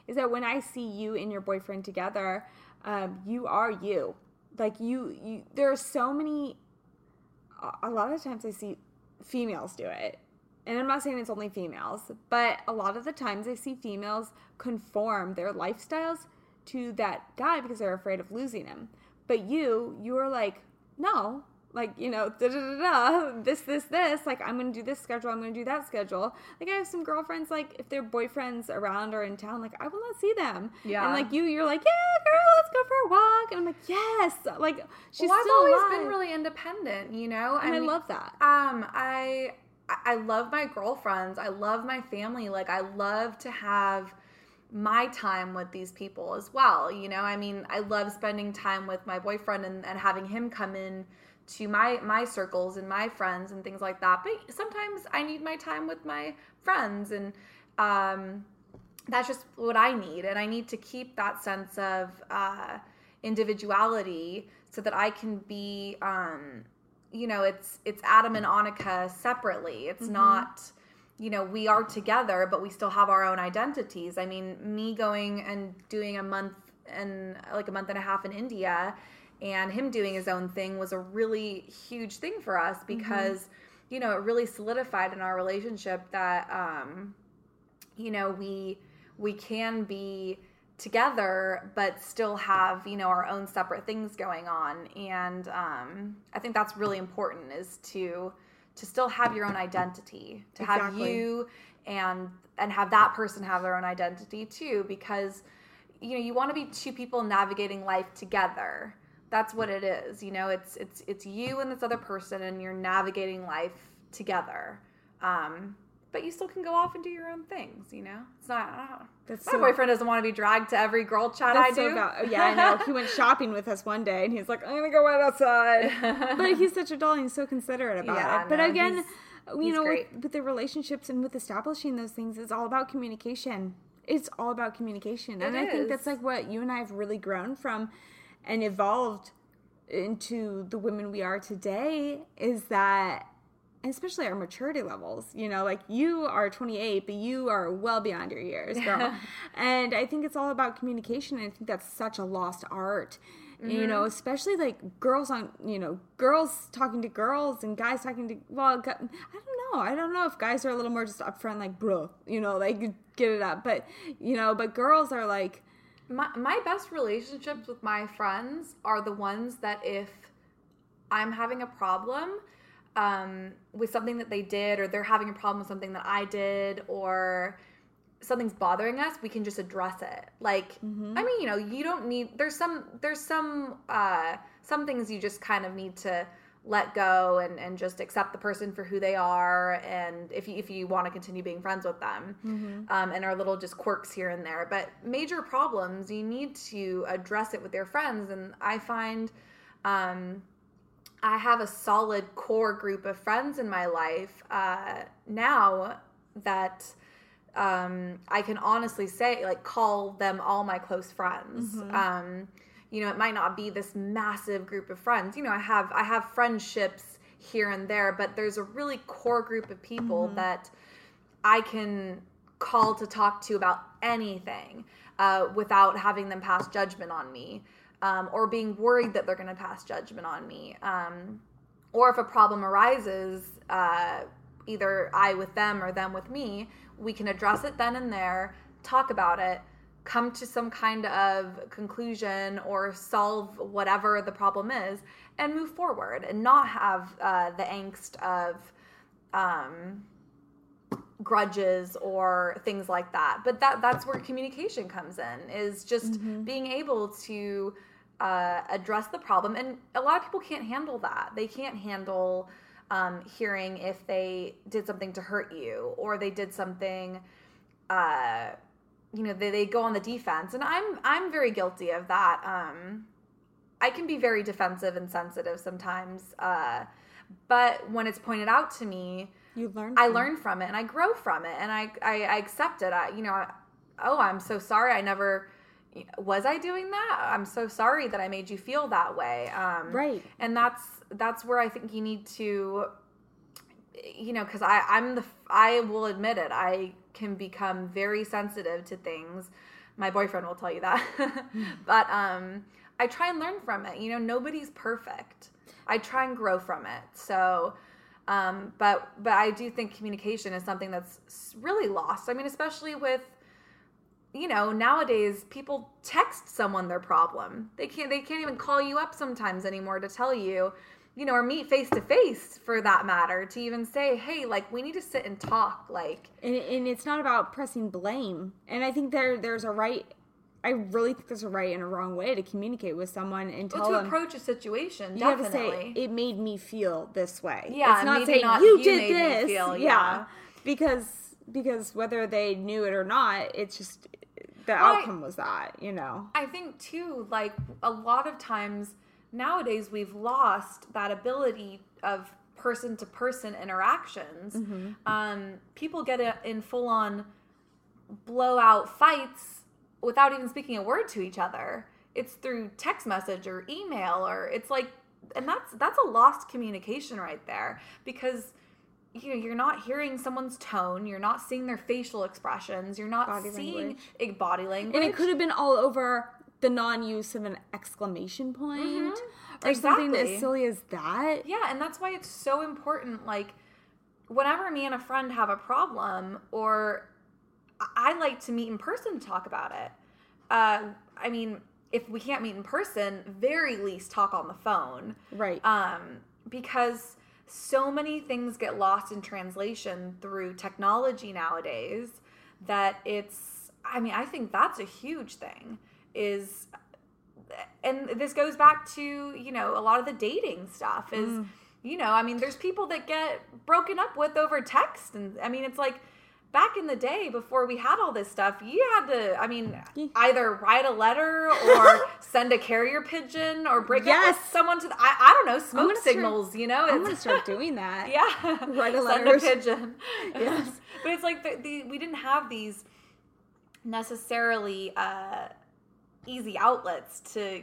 is that when I see you and your boyfriend together, um, you are you. Like, you, you, there are so many, a lot of times I see females do it. And I'm not saying it's only females, but a lot of the times I see females conform their lifestyles to that guy because they're afraid of losing him. But you, you are like, no, like you know da, da, da, da, this this this like i'm gonna do this schedule i'm gonna do that schedule like i have some girlfriends like if their boyfriends around or in town like i will not see them Yeah. and like you you're like yeah girl let's go for a walk and i'm like yes like she's well, I've always alive. been really independent, you know. and I, mean, love that Um, I I love my girlfriends. I love my family. Like I love to have my time with these people as well. You know, I mean, I love spending time with my boyfriend and, and having him come in to my my circles and my friends and things like that. But sometimes I need my time with my friends and um that's just what I need. And I need to keep that sense of uh individuality so that I can be um you know, it's it's Adam and Annika separately. It's not you know, we are together, but we still have our own identities. I mean, me going and doing a month and like a month and a half in India and him doing his own thing was a really huge thing for us because, you know, it really solidified in our relationship that, um, you know, we we can be together but still have you know our own separate things going on. And um, i think that's really important is to to still have your own identity to have you and and have that person have their own identity too because you know you want to be two people navigating life together. That's what it is you know it's it's it's you and this other person and you're navigating life together. Um but you still can go off and do your own things you know? It's not I don't know. That's my so- boyfriend doesn't want to be dragged to every girl chat i so do val- oh, yeah, I know. He went shopping with us one day, and he's like, "I'm gonna go right outside." but he's such a doll. and He's so considerate about Yeah, it. But no, again, he's- you he's know, with, with the relationships and with establishing those things, it's all about communication. It's all about communication, and It I think that's like what you and I have really grown from and evolved into the women we are today. Is that especially our maturity levels. You know, like you are 28, but you are well beyond your years, girl. and I think it's all about communication. And I think that's such a lost art. You mm-hmm. know, especially like girls on, you know, girls talking to girls and guys talking to, well, I don't know. I don't know if guys are a little more just upfront, like, bro, you know, like, get it up. But, you know, but girls are like, my, my best relationships with my friends are the ones that if i'm having a problem um, with something that they did or they're having a problem with something that i did or something's bothering us we can just address it. Like i mean you know you don't need there's some there's some uh some things you just kind of need to let go and, and just accept the person for who they are and if you, if you want to continue being friends with them um, and our little just quirks here and there. But major problems you need to address it with your friends and i find um, I have a solid core group of friends in my life uh, now that um, I can honestly say, like, call them all my close friends. Um, you know, it might not be this massive group of friends. You know, I have I have friendships here and there, but there's a really core group of people that I can call to talk to about anything uh, without having them pass judgment on me um, or being worried that they're going to pass judgment on me. Um, or if a problem arises, uh, either I with them or them with me, we can address it then and there, talk about it, come to some kind of conclusion or solve whatever the problem is, and move forward and not have uh, the angst of. Um, grudges or things like that but that that's where communication comes in is just being able to uh, address the problem and a lot of people can't handle that they can't handle um, hearing if they did something to hurt you or they did something uh, you know they, they go on the defense and i'm i'm very guilty of that um, i can be very defensive and sensitive sometimes uh, but when it's pointed out to me you learn. I learn from it and I grow from it and I I, I accept it. I you know, I, oh, I'm so sorry. I never was I doing that. I'm so sorry that I made you feel that way. Um, Right. And that's that's where I think you need to, you know, because I I'm the I will admit it. I can become very sensitive to things. My boyfriend will tell you that, but um, I try and learn from it. You know, nobody's perfect. I try and grow from it. So um, but but I do think communication is something that's really lost. I mean, especially with you know, nowadays people text someone their problem. They can't they can't even call you up sometimes anymore to tell you, you know, or meet face to face for that matter to even say, "Hey, like we need to sit and talk." Like and, and it's not about pressing blame. And I think there there's a right I really think there's a right and a wrong way to communicate with someone and tell well, to them approach a situation. you Definitely. have to say it made me feel this way. Yeah, it's not saying not you you did this. feel, yeah. yeah. because because whether they knew it or not, it's just the Well, I- outcome was that you know. I think too, like a lot of times nowadays, we've lost that ability of person to person interactions. Um, people get in full on blowout fights without even speaking a word to each other. It's through text message or email, or it's like, and that's that's a lost communication right there because you're not hearing someone's tone, you're not seeing their facial expressions, you're not Body seeing language. a body language. And it could have been all over the non-use of an exclamation point or something as silly as that. Yeah, and that's why it's so important. Like, whenever me and a friend have a problem, or I- I like to meet in person to talk about it. Uh, I mean, if we can't meet in person, very least talk on the phone. Right. Um, because so many things get lost in translation through technology nowadays that it's, I mean, I think that's a huge thing. Is and this goes back to you know a lot of the dating stuff is mm. you know i mean there's people that get broken up with over text and i mean it's like back in the day before we had all this stuff you had to i mean either write a letter or send a carrier pigeon or break up with someone to the, I, I don't know smoke gonna start- signals you know I'm gonna start doing that. yeah Write a letter. send a pigeon Yes. but it's like the, the we didn't have these necessarily uh easy outlets to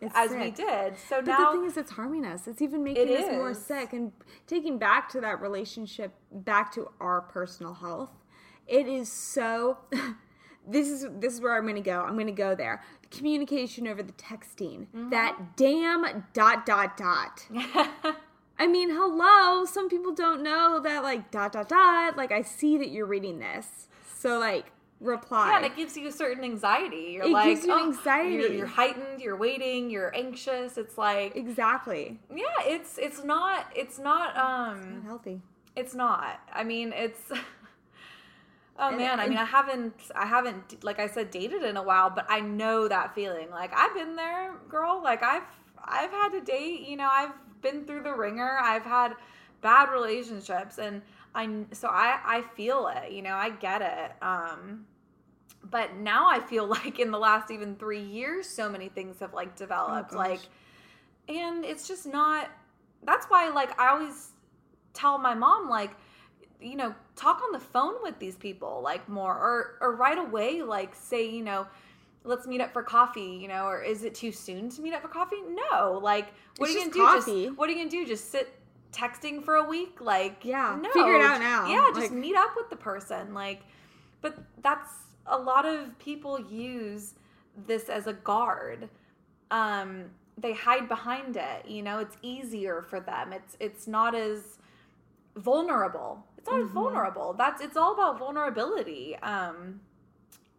It's as we did so But now the thing is, it's harming us. It's even making It us more sick and taking back to that relationship, back to our personal health. It is so. this is this is where I'm going to go. I'm going to go there. Communication over the texting. Mm-hmm. That damn dot dot dot. I mean, hello. Some people don't know that like dot dot dot. Like I see that you're reading this, so like reply. yeah, and it gives you a certain anxiety. You're It like, gives you oh, anxiety. You're, you're heightened. You're waiting. You're anxious. It's like, exactly. yeah, it's it's not it's not Not um healthy. it's not. I mean, it's. Oh And- man, I mean, I haven't, I haven't, like I said, dated in a while, but I know that feeling. Like I've been there, girl. Like I've, I've had to date. You know, I've been through the wringer. I've had bad relationships, and I, so I, I feel it. You know, I get it. Um, but now I feel like in the last even three years, so many things have like developed. gosh. like, and it's just not. That's why, like, I always tell my mom, like, you know, talk on the phone with these people, like more, or or right away, like, say, you know, let's meet up for coffee, you know, or is it too soon to meet up for coffee? No, like, what It's are you gonna do? coffee. Just what are you gonna do? Just sit texting for a week? Like, Yeah, no, figure it out now. Yeah, just Like- meet up with the person, like, but that's a lot of people use this as a guard. Um, they hide behind it. You know, it's easier for them. It's it's not as vulnerable. It's not Mm-hmm. vulnerable. That's it's all about vulnerability. Um,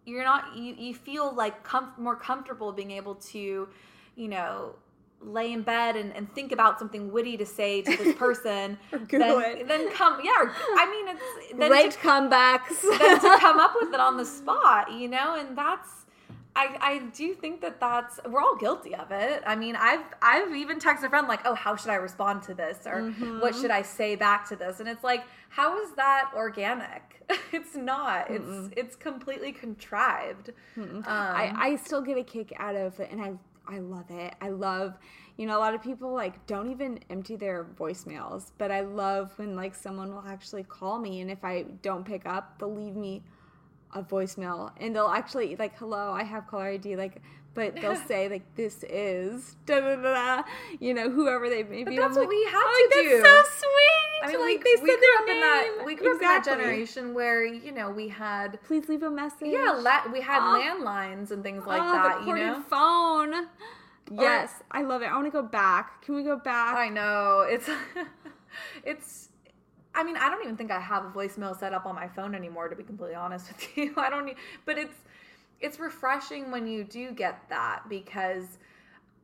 you're not you you feel like com- more comfortable being able to, you know, lay in bed and, and think about something witty to say to this person. Then, then come yeah. Or, I mean, it's then Right to, comebacks. then to come up with it on the spot, you know, and that's. I, I do think that that's we're all guilty of it. I mean, I've I've even texted a friend like, "Oh, how should I respond to this?" or Mm-hmm. "What should I say back to this?" And it's like, how is that organic? it's not. It's it's completely contrived. Um, I, I still get a kick out of it and I I love it. I love you know, a lot of people like don't even empty their voicemails, but I love when like someone will actually call me and if I don't pick up, they'll leave me a voicemail and they'll actually like, hello, I have caller ID, like but they'll say like this is da da da you know, whoever they may be. that's I'm what like, we had oh, to that's do. so sweet. I mean, like we, they we said grew their up in that name. we grew up in that generation where you know we had Please leave a message. yeah la- we had Oh. landlines and things like oh, that. the You know, phone. Yes, I love it. I want to go back. Can we go back? I know it's it's. I mean, I don't even think I have a voicemail set up on my phone anymore. To be completely honest with you, I don't. But it's it's refreshing when you do get that because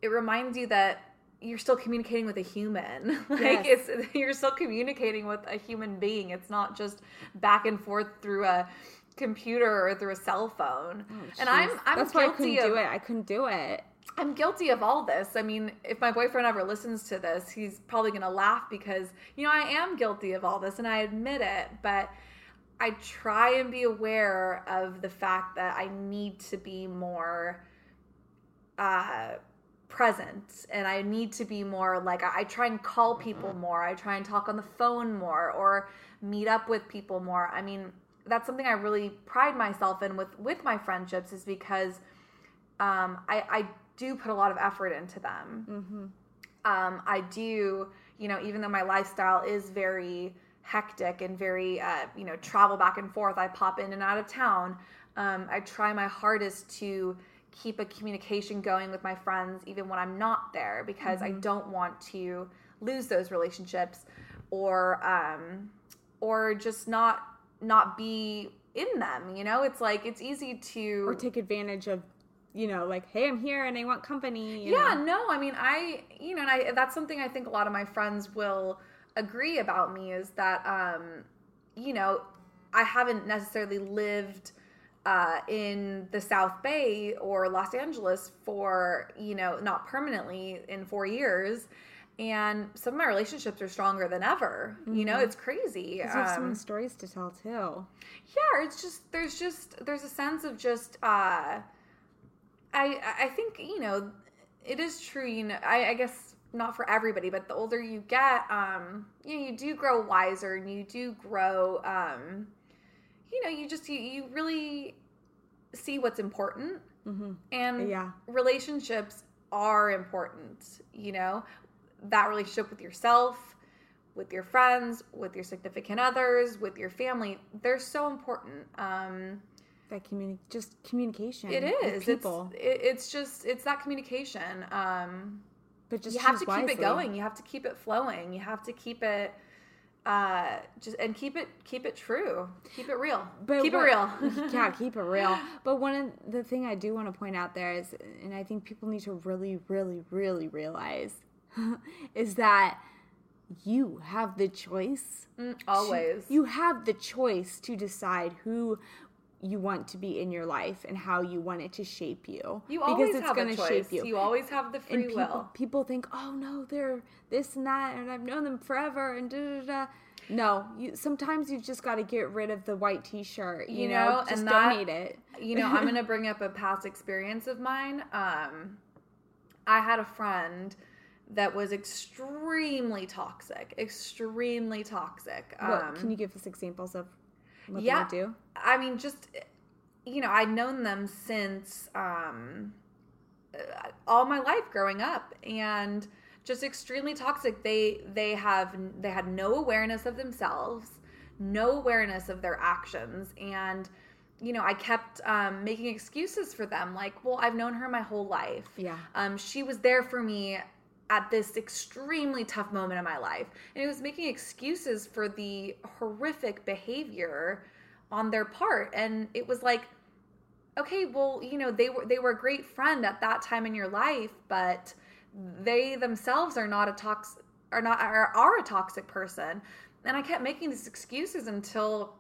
it reminds you that you're still communicating with a human. like Yes. it's you're still communicating with a human being. It's not just back and forth through a computer or through a cell phone. Oh, and I'm I'm That's why I couldn't guilty of do it. I couldn't do it. I'm guilty of all this. I mean, if my boyfriend ever listens to this, he's probably going to laugh because, you know, I am guilty of all this and I admit it, but I try and be aware of the fact that I need to be more uh present and I need to be more like I, try and call people more. I try and talk on the phone more or meet up with people more. I mean, that's something I really pride myself in with with my friendships is because um, I, I do put a lot of effort into them. Um, I do, you know, even though my lifestyle is very hectic and very, uh, you know, travel back and forth, I pop in and out of town. Um, I try my hardest to keep a communication going with my friends, even when I'm not there, because I don't want to lose those relationships or, um, or just not not be in them. You know, it's like it's easy to Or take advantage of, you know, like, hey, I'm here and I want company. yeah know? no i mean i you know and i that's something i think a lot of my friends will agree about me is that um you know i haven't necessarily lived uh, in the South Bay or Los Angeles for, you know, not permanently in four years. And some of my relationships are stronger than ever. You know, it's crazy. you have so Um, many stories to tell too. yeah it's just there's just there's a sense of just uh i i think you know it is true you know i i guess not for everybody but the older you get um you know you do grow wiser and you do grow um you know you just you, you really see what's important. And Yeah. relationships are important you know? That relationship with yourself with your friends with your significant others with your family they're so important. Um That communi- just communication. it with people. it's it, it's just it's that communication um but just you have to choose keep it going you have to keep it flowing you have to keep it uh just and keep it keep it true keep it real But keep what- it real yeah, keep it real. But one of the thing I do want to point out there is, and I think people need to really, really, really realize, is that you have the choice. Mm, always You have the choice to decide who you want to be in your life and how you want it to shape you. you always have gonna a choice you. always have the free and people, will people think, oh no, they're this and that, and I've known them forever, and da da da. No, you sometimes you've just got to get rid of the white T-shirt. You, You know, know, just and that- donate it. you know i'm gonna bring up a past experience of mine um i had a friend that was extremely toxic extremely toxic What, um can you give us examples of what yeah. they do? I mean, just you know, I'd known them since um, uh, all my life growing up, and just extremely toxic. They they have they had no awareness of themselves, no awareness of their actions, and you know, I kept um, making excuses for them. Like, well, I've known her my whole life. Yeah. Um, she was there for me at this extremely tough moment in my life. And it was making excuses for the horrific behavior on their part. And it was like, okay, well, you know, they were they were a great friend at that time in your life, but they themselves are not a tox are not are, are a toxic person. And I kept making these excuses until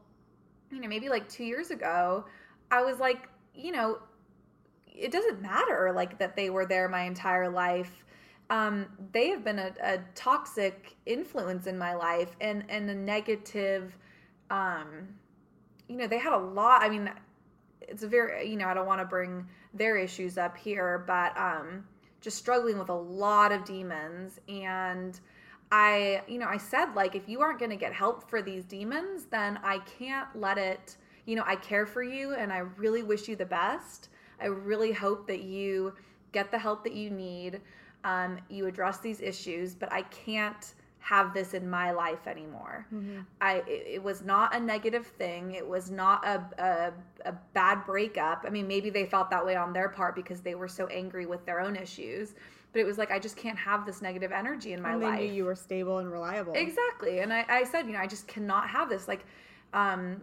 you know, maybe like 2 years ago, I was like, you know, it doesn't matter like that they were there my entire life um, they have been a, a toxic influence in my life and and a negative um, you know they had a lot i mean it's a very you know i don't want to bring their issues up here but um, just struggling with a lot of demons and I, you know, I said, like, if you aren't going to get help for these demons, then I can't let it, you know, I care for you and I really wish you the best. I really hope that you get the help that you need. Um, you address these issues, but I can't have this in my life anymore. I, it, it was not a negative thing. It was not a, a, a bad breakup. I mean, maybe they felt that way on their part because they were so angry with their own issues. But it was like, I just can't have this negative energy in my And they life. knew you were stable and reliable. Exactly. And I, I said, you know, I just cannot have this. Like, um,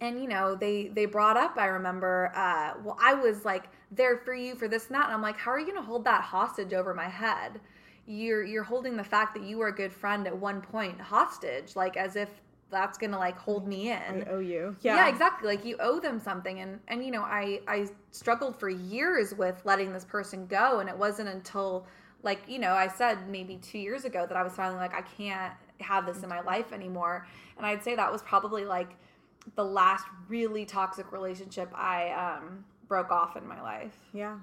and you know they they brought up i remember uh well i was like there for you for this and that. And i'm like how are you gonna hold that hostage over my head? You're you're holding the fact that you were a good friend at one point hostage like as if that's gonna like hold me in. I owe you. yeah. exactly. Like you owe them something. And and you know i i struggled for years with letting this person go. And it wasn't until like you know i said maybe two years ago that i was finally like i can't have this in my life anymore. And i'd say that was probably like the last really toxic relationship i um broke off in my life Yeah.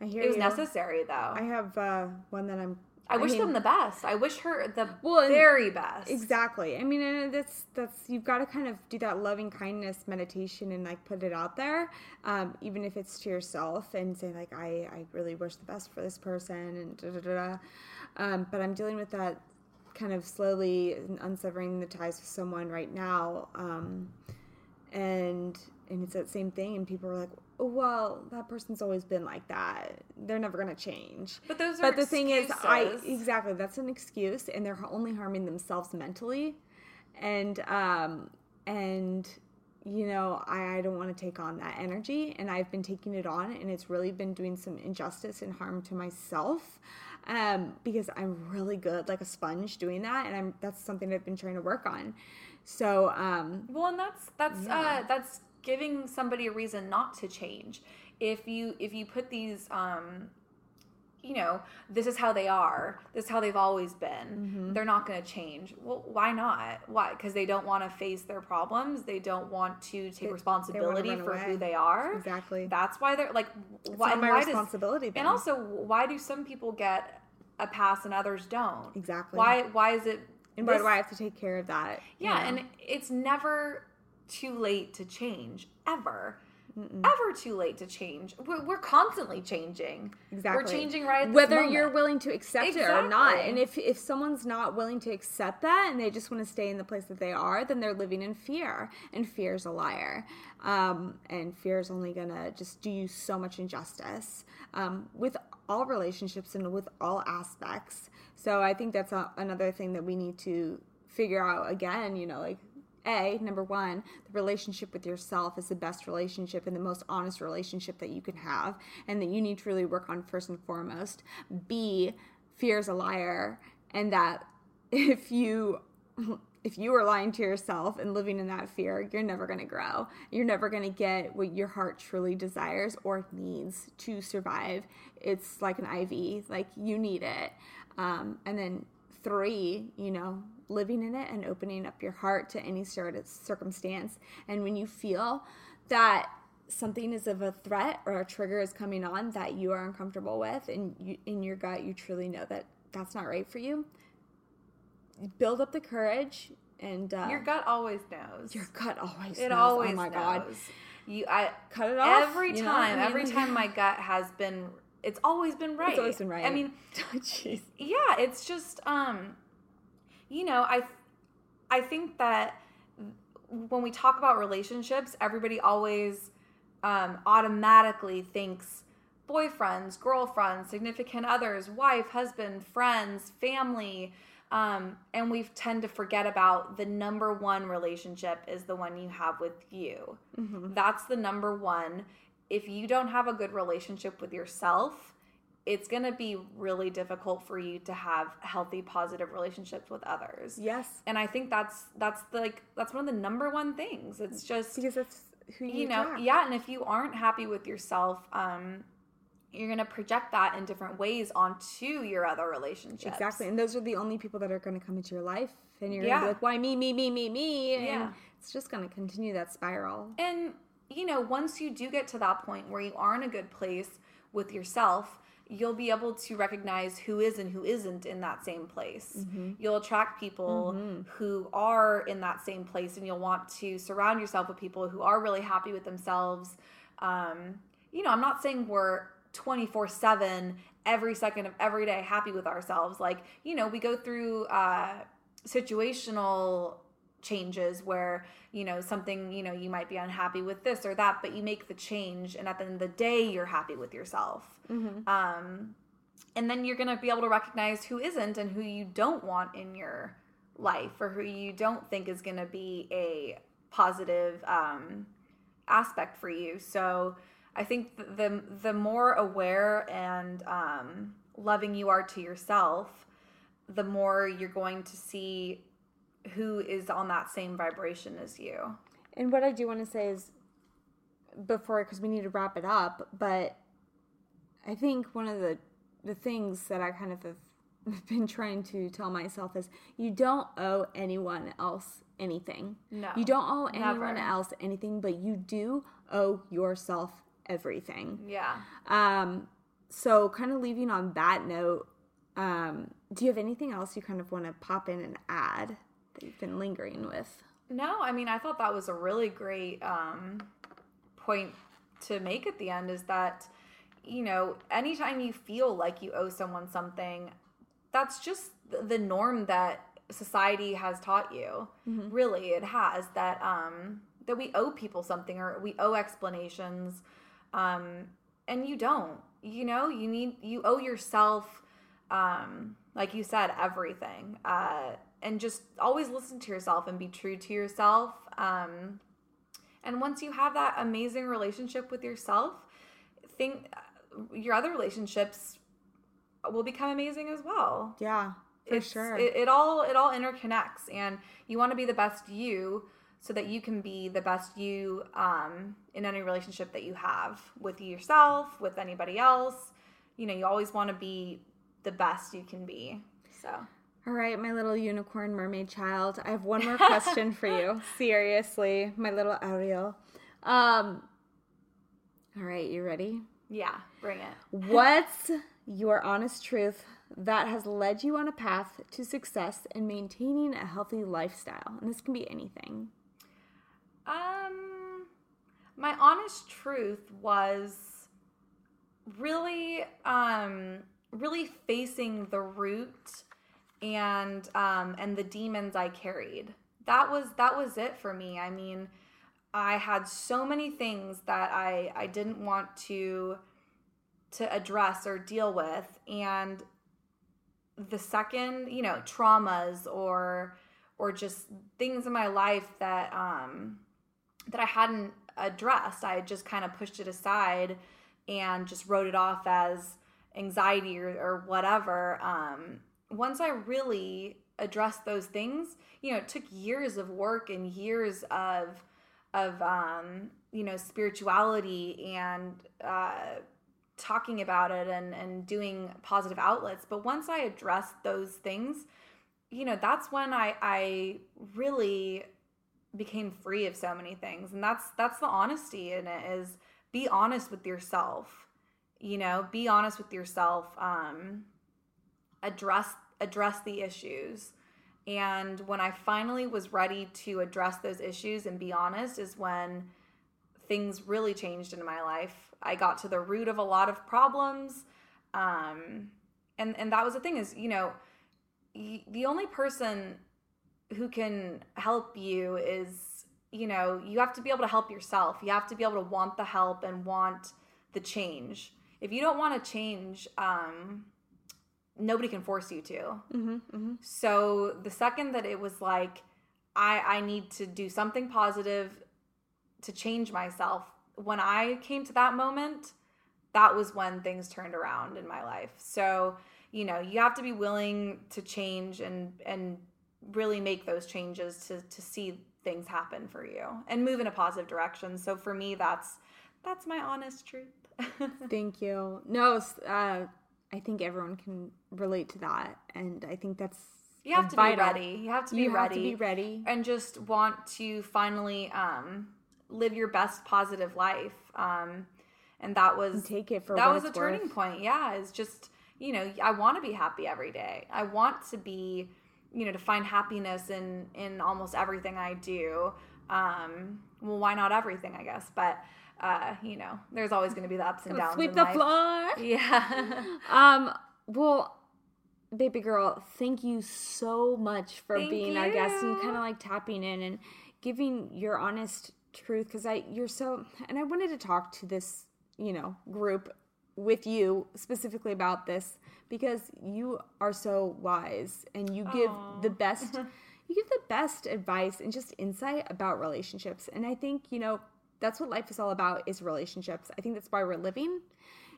I hear it was you. necessary though I have uh, one that I'm. i, wish mean, them the best i wish her the Well, very best Exactly. I mean, and that's that's you've got to kind of do that loving kindness meditation and like put it out there, um, even if it's to yourself and say like I I really wish the best for this person and da da da. da. Um, but I'm dealing with that kind of slowly unsevering the ties with someone right now, um, and and it's that same thing. And people are like, well, that person's always been like that. They're never gonna change. but those are But the thing is, I exactly that's an excuse, and they're only harming themselves mentally, and um and you know I, I don't want to take on that energy, and I've been taking it on, and it's really been doing some injustice and harm to myself, um because I'm really good like a sponge doing that, and I'm that's something I've been trying to work on. So um Well, and that's that's Yeah. uh, that's giving somebody a reason not to change. If you if you put these, um, you know, this is how they are. This is how they've always been. Mm-hmm. They're not going to change. Well, why not? Why? Because they don't want to face their problems. They don't want to take responsibility for away. who they are. exactly, That's why they're like. Why, not my why responsibility. then. and also, why do some people get a pass and others don't? exactly Why? Why is it? and why do I have to take care of that? you yeah, know? and it's never too late to change, ever. Ever too late to change. We're, we're constantly changing. Exactly. We're changing right whether moment. you're willing to accept it or not. And if if someone's not willing to accept that and they just want to stay in the place that they are, then they're living in fear. And fear is a liar. Um, and fear is only gonna just do you so much injustice um, with all relationships and with all aspects. So I think that's a, another thing that we need to figure out again. You know, like a, number one, the relationship with yourself is the best relationship and the most honest relationship that you can have, and that you need to really work on first and foremost. B, fear is a liar, and that if you if you are lying to yourself and living in that fear, you're never going to grow. You're never going to get what your heart truly desires or needs to survive. It's like an IV, like you need it. Um, and then three, you know, living in it and opening up your heart to any sort of circumstance. And when you feel that something is of a threat or a trigger is coming on that you are uncomfortable with, and you, in your gut, you truly know that that's not right for you, build up the courage and uh, Your gut always knows. your gut always it knows. always oh my knows. god You, I cut it off every you know? time, I mean, every time my gut has been. It's always been right. it's always been right. I mean, jeez. yeah it's just um you know i i think that when we talk about relationships everybody always um automatically thinks boyfriends girlfriends significant others wife husband friends family um and we tend to forget about the number one relationship is the one you have with you. That's the number one if you don't have a good relationship with yourself it's going to be really difficult for you to have healthy positive relationships with others yes and i think that's that's the, like that's one of the number one things it's just because that's who you, you know attract. yeah and if you aren't happy with yourself um you're going to project that in different ways onto your other relationships exactly and those are the only people that are going to come into your life and you're Yeah. gonna be like why me me me me me and Yeah. it's just going to continue that spiral And you know, once you do get to that point where you are in a good place with yourself, you'll be able to recognize who is and who isn't in that same place. You'll attract people who are in that same place, and you'll want to surround yourself with people who are really happy with themselves. Um, you know, I'm not saying we're 24 7 every second of every day happy with ourselves. Like, you know, we go through uh, situational changes where you know something you know you might be unhappy with this or that but you make the change and at the end of the day you're happy with yourself um and then you're going to be able to recognize who isn't and who you don't want in your life or who you don't think is going to be a positive um, aspect for you. So I think the the more aware and um, loving you are to yourself, the more you're going to see who is on that same vibration as you. And what I do want to say is before because we need to wrap it up, but I think one of the the things that I kind of have been trying to tell myself is you don't owe anyone else anything. No, You don't owe anyone never. else anything, but you do owe yourself everything. Yeah. Um, so kind of leaving on that note, um, do you have anything else you kind of want to pop in and add that you've been lingering with? No, I mean, I thought that was a really great um, point to make at the end is that, you know, anytime you feel like you owe someone something, that's just the norm that society has taught you. Really, it has that um, that we owe people something or we owe explanations, um, and you don't. You know, you need you owe yourself um, like you said, everything. Uh, and just always listen to yourself and be true to yourself. Um, and once you have that amazing relationship with yourself, think your other relationships will become amazing as well. Yeah, for It's- sure. It, it all it all interconnects, and you want to be the best you so that you can be the best you um, in any relationship that you have with yourself, with anybody else. You know, you always want to be the best you can be. So. All right, my little unicorn mermaid child. I have one more question for you. Seriously, my little Ariel. Um, all right, you ready? Yeah, bring it. What's your honest truth that has led you on a path to success in maintaining a healthy lifestyle? And this can be anything. Um, my honest truth was really, um, really facing the root and um, and the demons I carried. That was that was it for me. I mean, I had so many things that I I didn't want to to address or deal with, and the second you know traumas or or just things in my life that um that I hadn't addressed. I just kind of pushed it aside and just wrote it off as anxiety or, or whatever. Um, once I really addressed those things, you know, it took years of work and years of of um, you know spirituality and uh, talking about it and and doing positive outlets. But once I addressed those things, you know, that's when I I really became free of so many things and that's that's the honesty in it is be honest with yourself you know be honest with yourself um address address the issues. And when i finally was ready to address those issues and be honest is when things really changed in my life. I got to the root of a lot of problems um and and that was the thing is you know y- the only person who can help you is you know you have to be able to help yourself. You have to be able to want the help and want the change. If you don't want to change um nobody can force you to Mm-hmm, mm-hmm. so the second that it was like i i need to do something positive to change myself when i came to that moment that was when things turned around in my life so you know you have to be willing to change and and really make those changes to to see things happen for you and move in a positive direction so for me that's that's my honest truth Thank you. No, uh, I think everyone can relate to that, and I think that's you have to vital. be ready. You have to be You ready have to be ready. and just want to finally um live your best positive life um and that was Take it for that was a it's turning point. Yeah it's just you know i want to be happy every day. I want to be you know to find happiness in in almost everything i do. Um well why not everything i guess? But uh you know there's always going to be the ups and downs Sweep the life. floor. yeah Um. Well, baby girl, thank you so much for Thank being our guest and kind of like tapping in and giving your honest truth because I you're so and I wanted to talk to this you know group with you specifically about this because you are so wise and you give Aw. the best you give the best advice and just insight about relationships. And I think, you know, that's what life is all about is relationships. I think that's why we're living.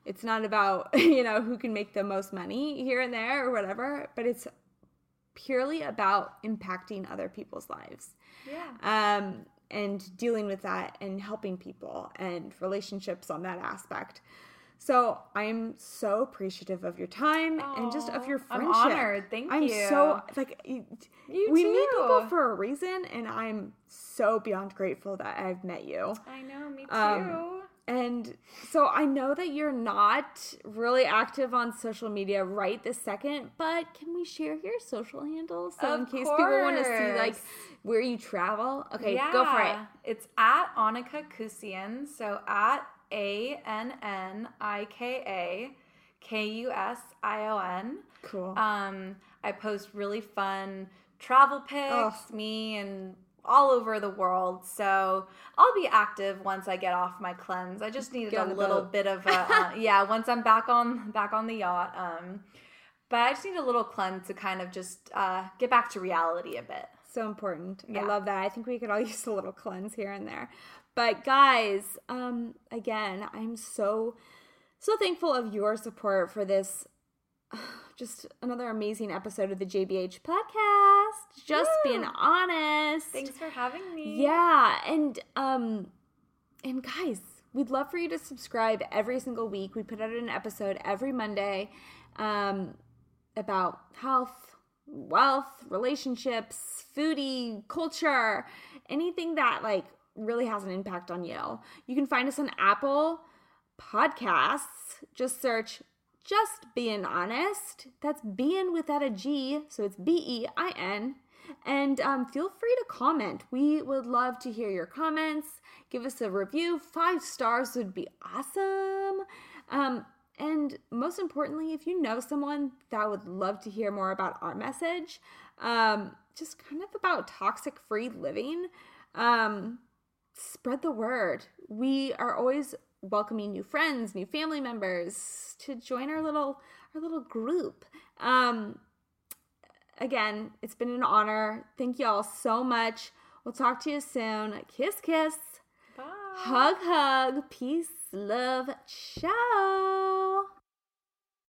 It's not about, you know, who can make the most money here and there or whatever, but it's purely about impacting other people's lives. Yeah. Um, and dealing with that and helping people and relationships on that aspect. So I'm so appreciative of your time and just of your Aw, I'm friendship. honored. Thank I'm you. so like you, we meet people for a reason, and I'm so beyond grateful that I've met you. I know, me too. Um, And so I know that you're not really active on social media right this second, but can we share your social handles so in Of case people want to see like where you travel? Okay, go for it. It's at Annika Kusion. So at A N N I K A K U S I O N. Cool. Um, I post really fun travel pics, me and all over the world. So I'll be active once I get off my cleanse. I just needed a little boat. bit of a uh, yeah. Once I'm back on back on the yacht. Um, but I just need a little cleanse to kind of just uh, get back to reality a bit. So important. I love that. I think we could all use a little cleanse here and there. But guys, um, again, I'm so so thankful of your support for this just another amazing episode of the JBH podcast. Just Woo! being honest. Thanks for having me. Yeah, and um and guys, we'd love for you to subscribe every single week. We put out an episode every Monday um about health, wealth, relationships, foodie, culture, anything that like really has an impact on you. You can find us on Apple Podcasts. Just search just being honest. That's being without a G, so it's B E I N. And um, feel free to comment. We would love to hear your comments. Give us a review. Five stars would be awesome. Um, and most importantly, if you know someone that would love to hear more about our message, um, just kind of about toxic free living, um, spread the word. We are always welcoming new friends, new family members to join our little our little group. Um, again, it's been an honor. Thank you all so much. We'll talk to you soon. Kiss, kiss. Bye. Hug, hug. Peace, love. Ciao.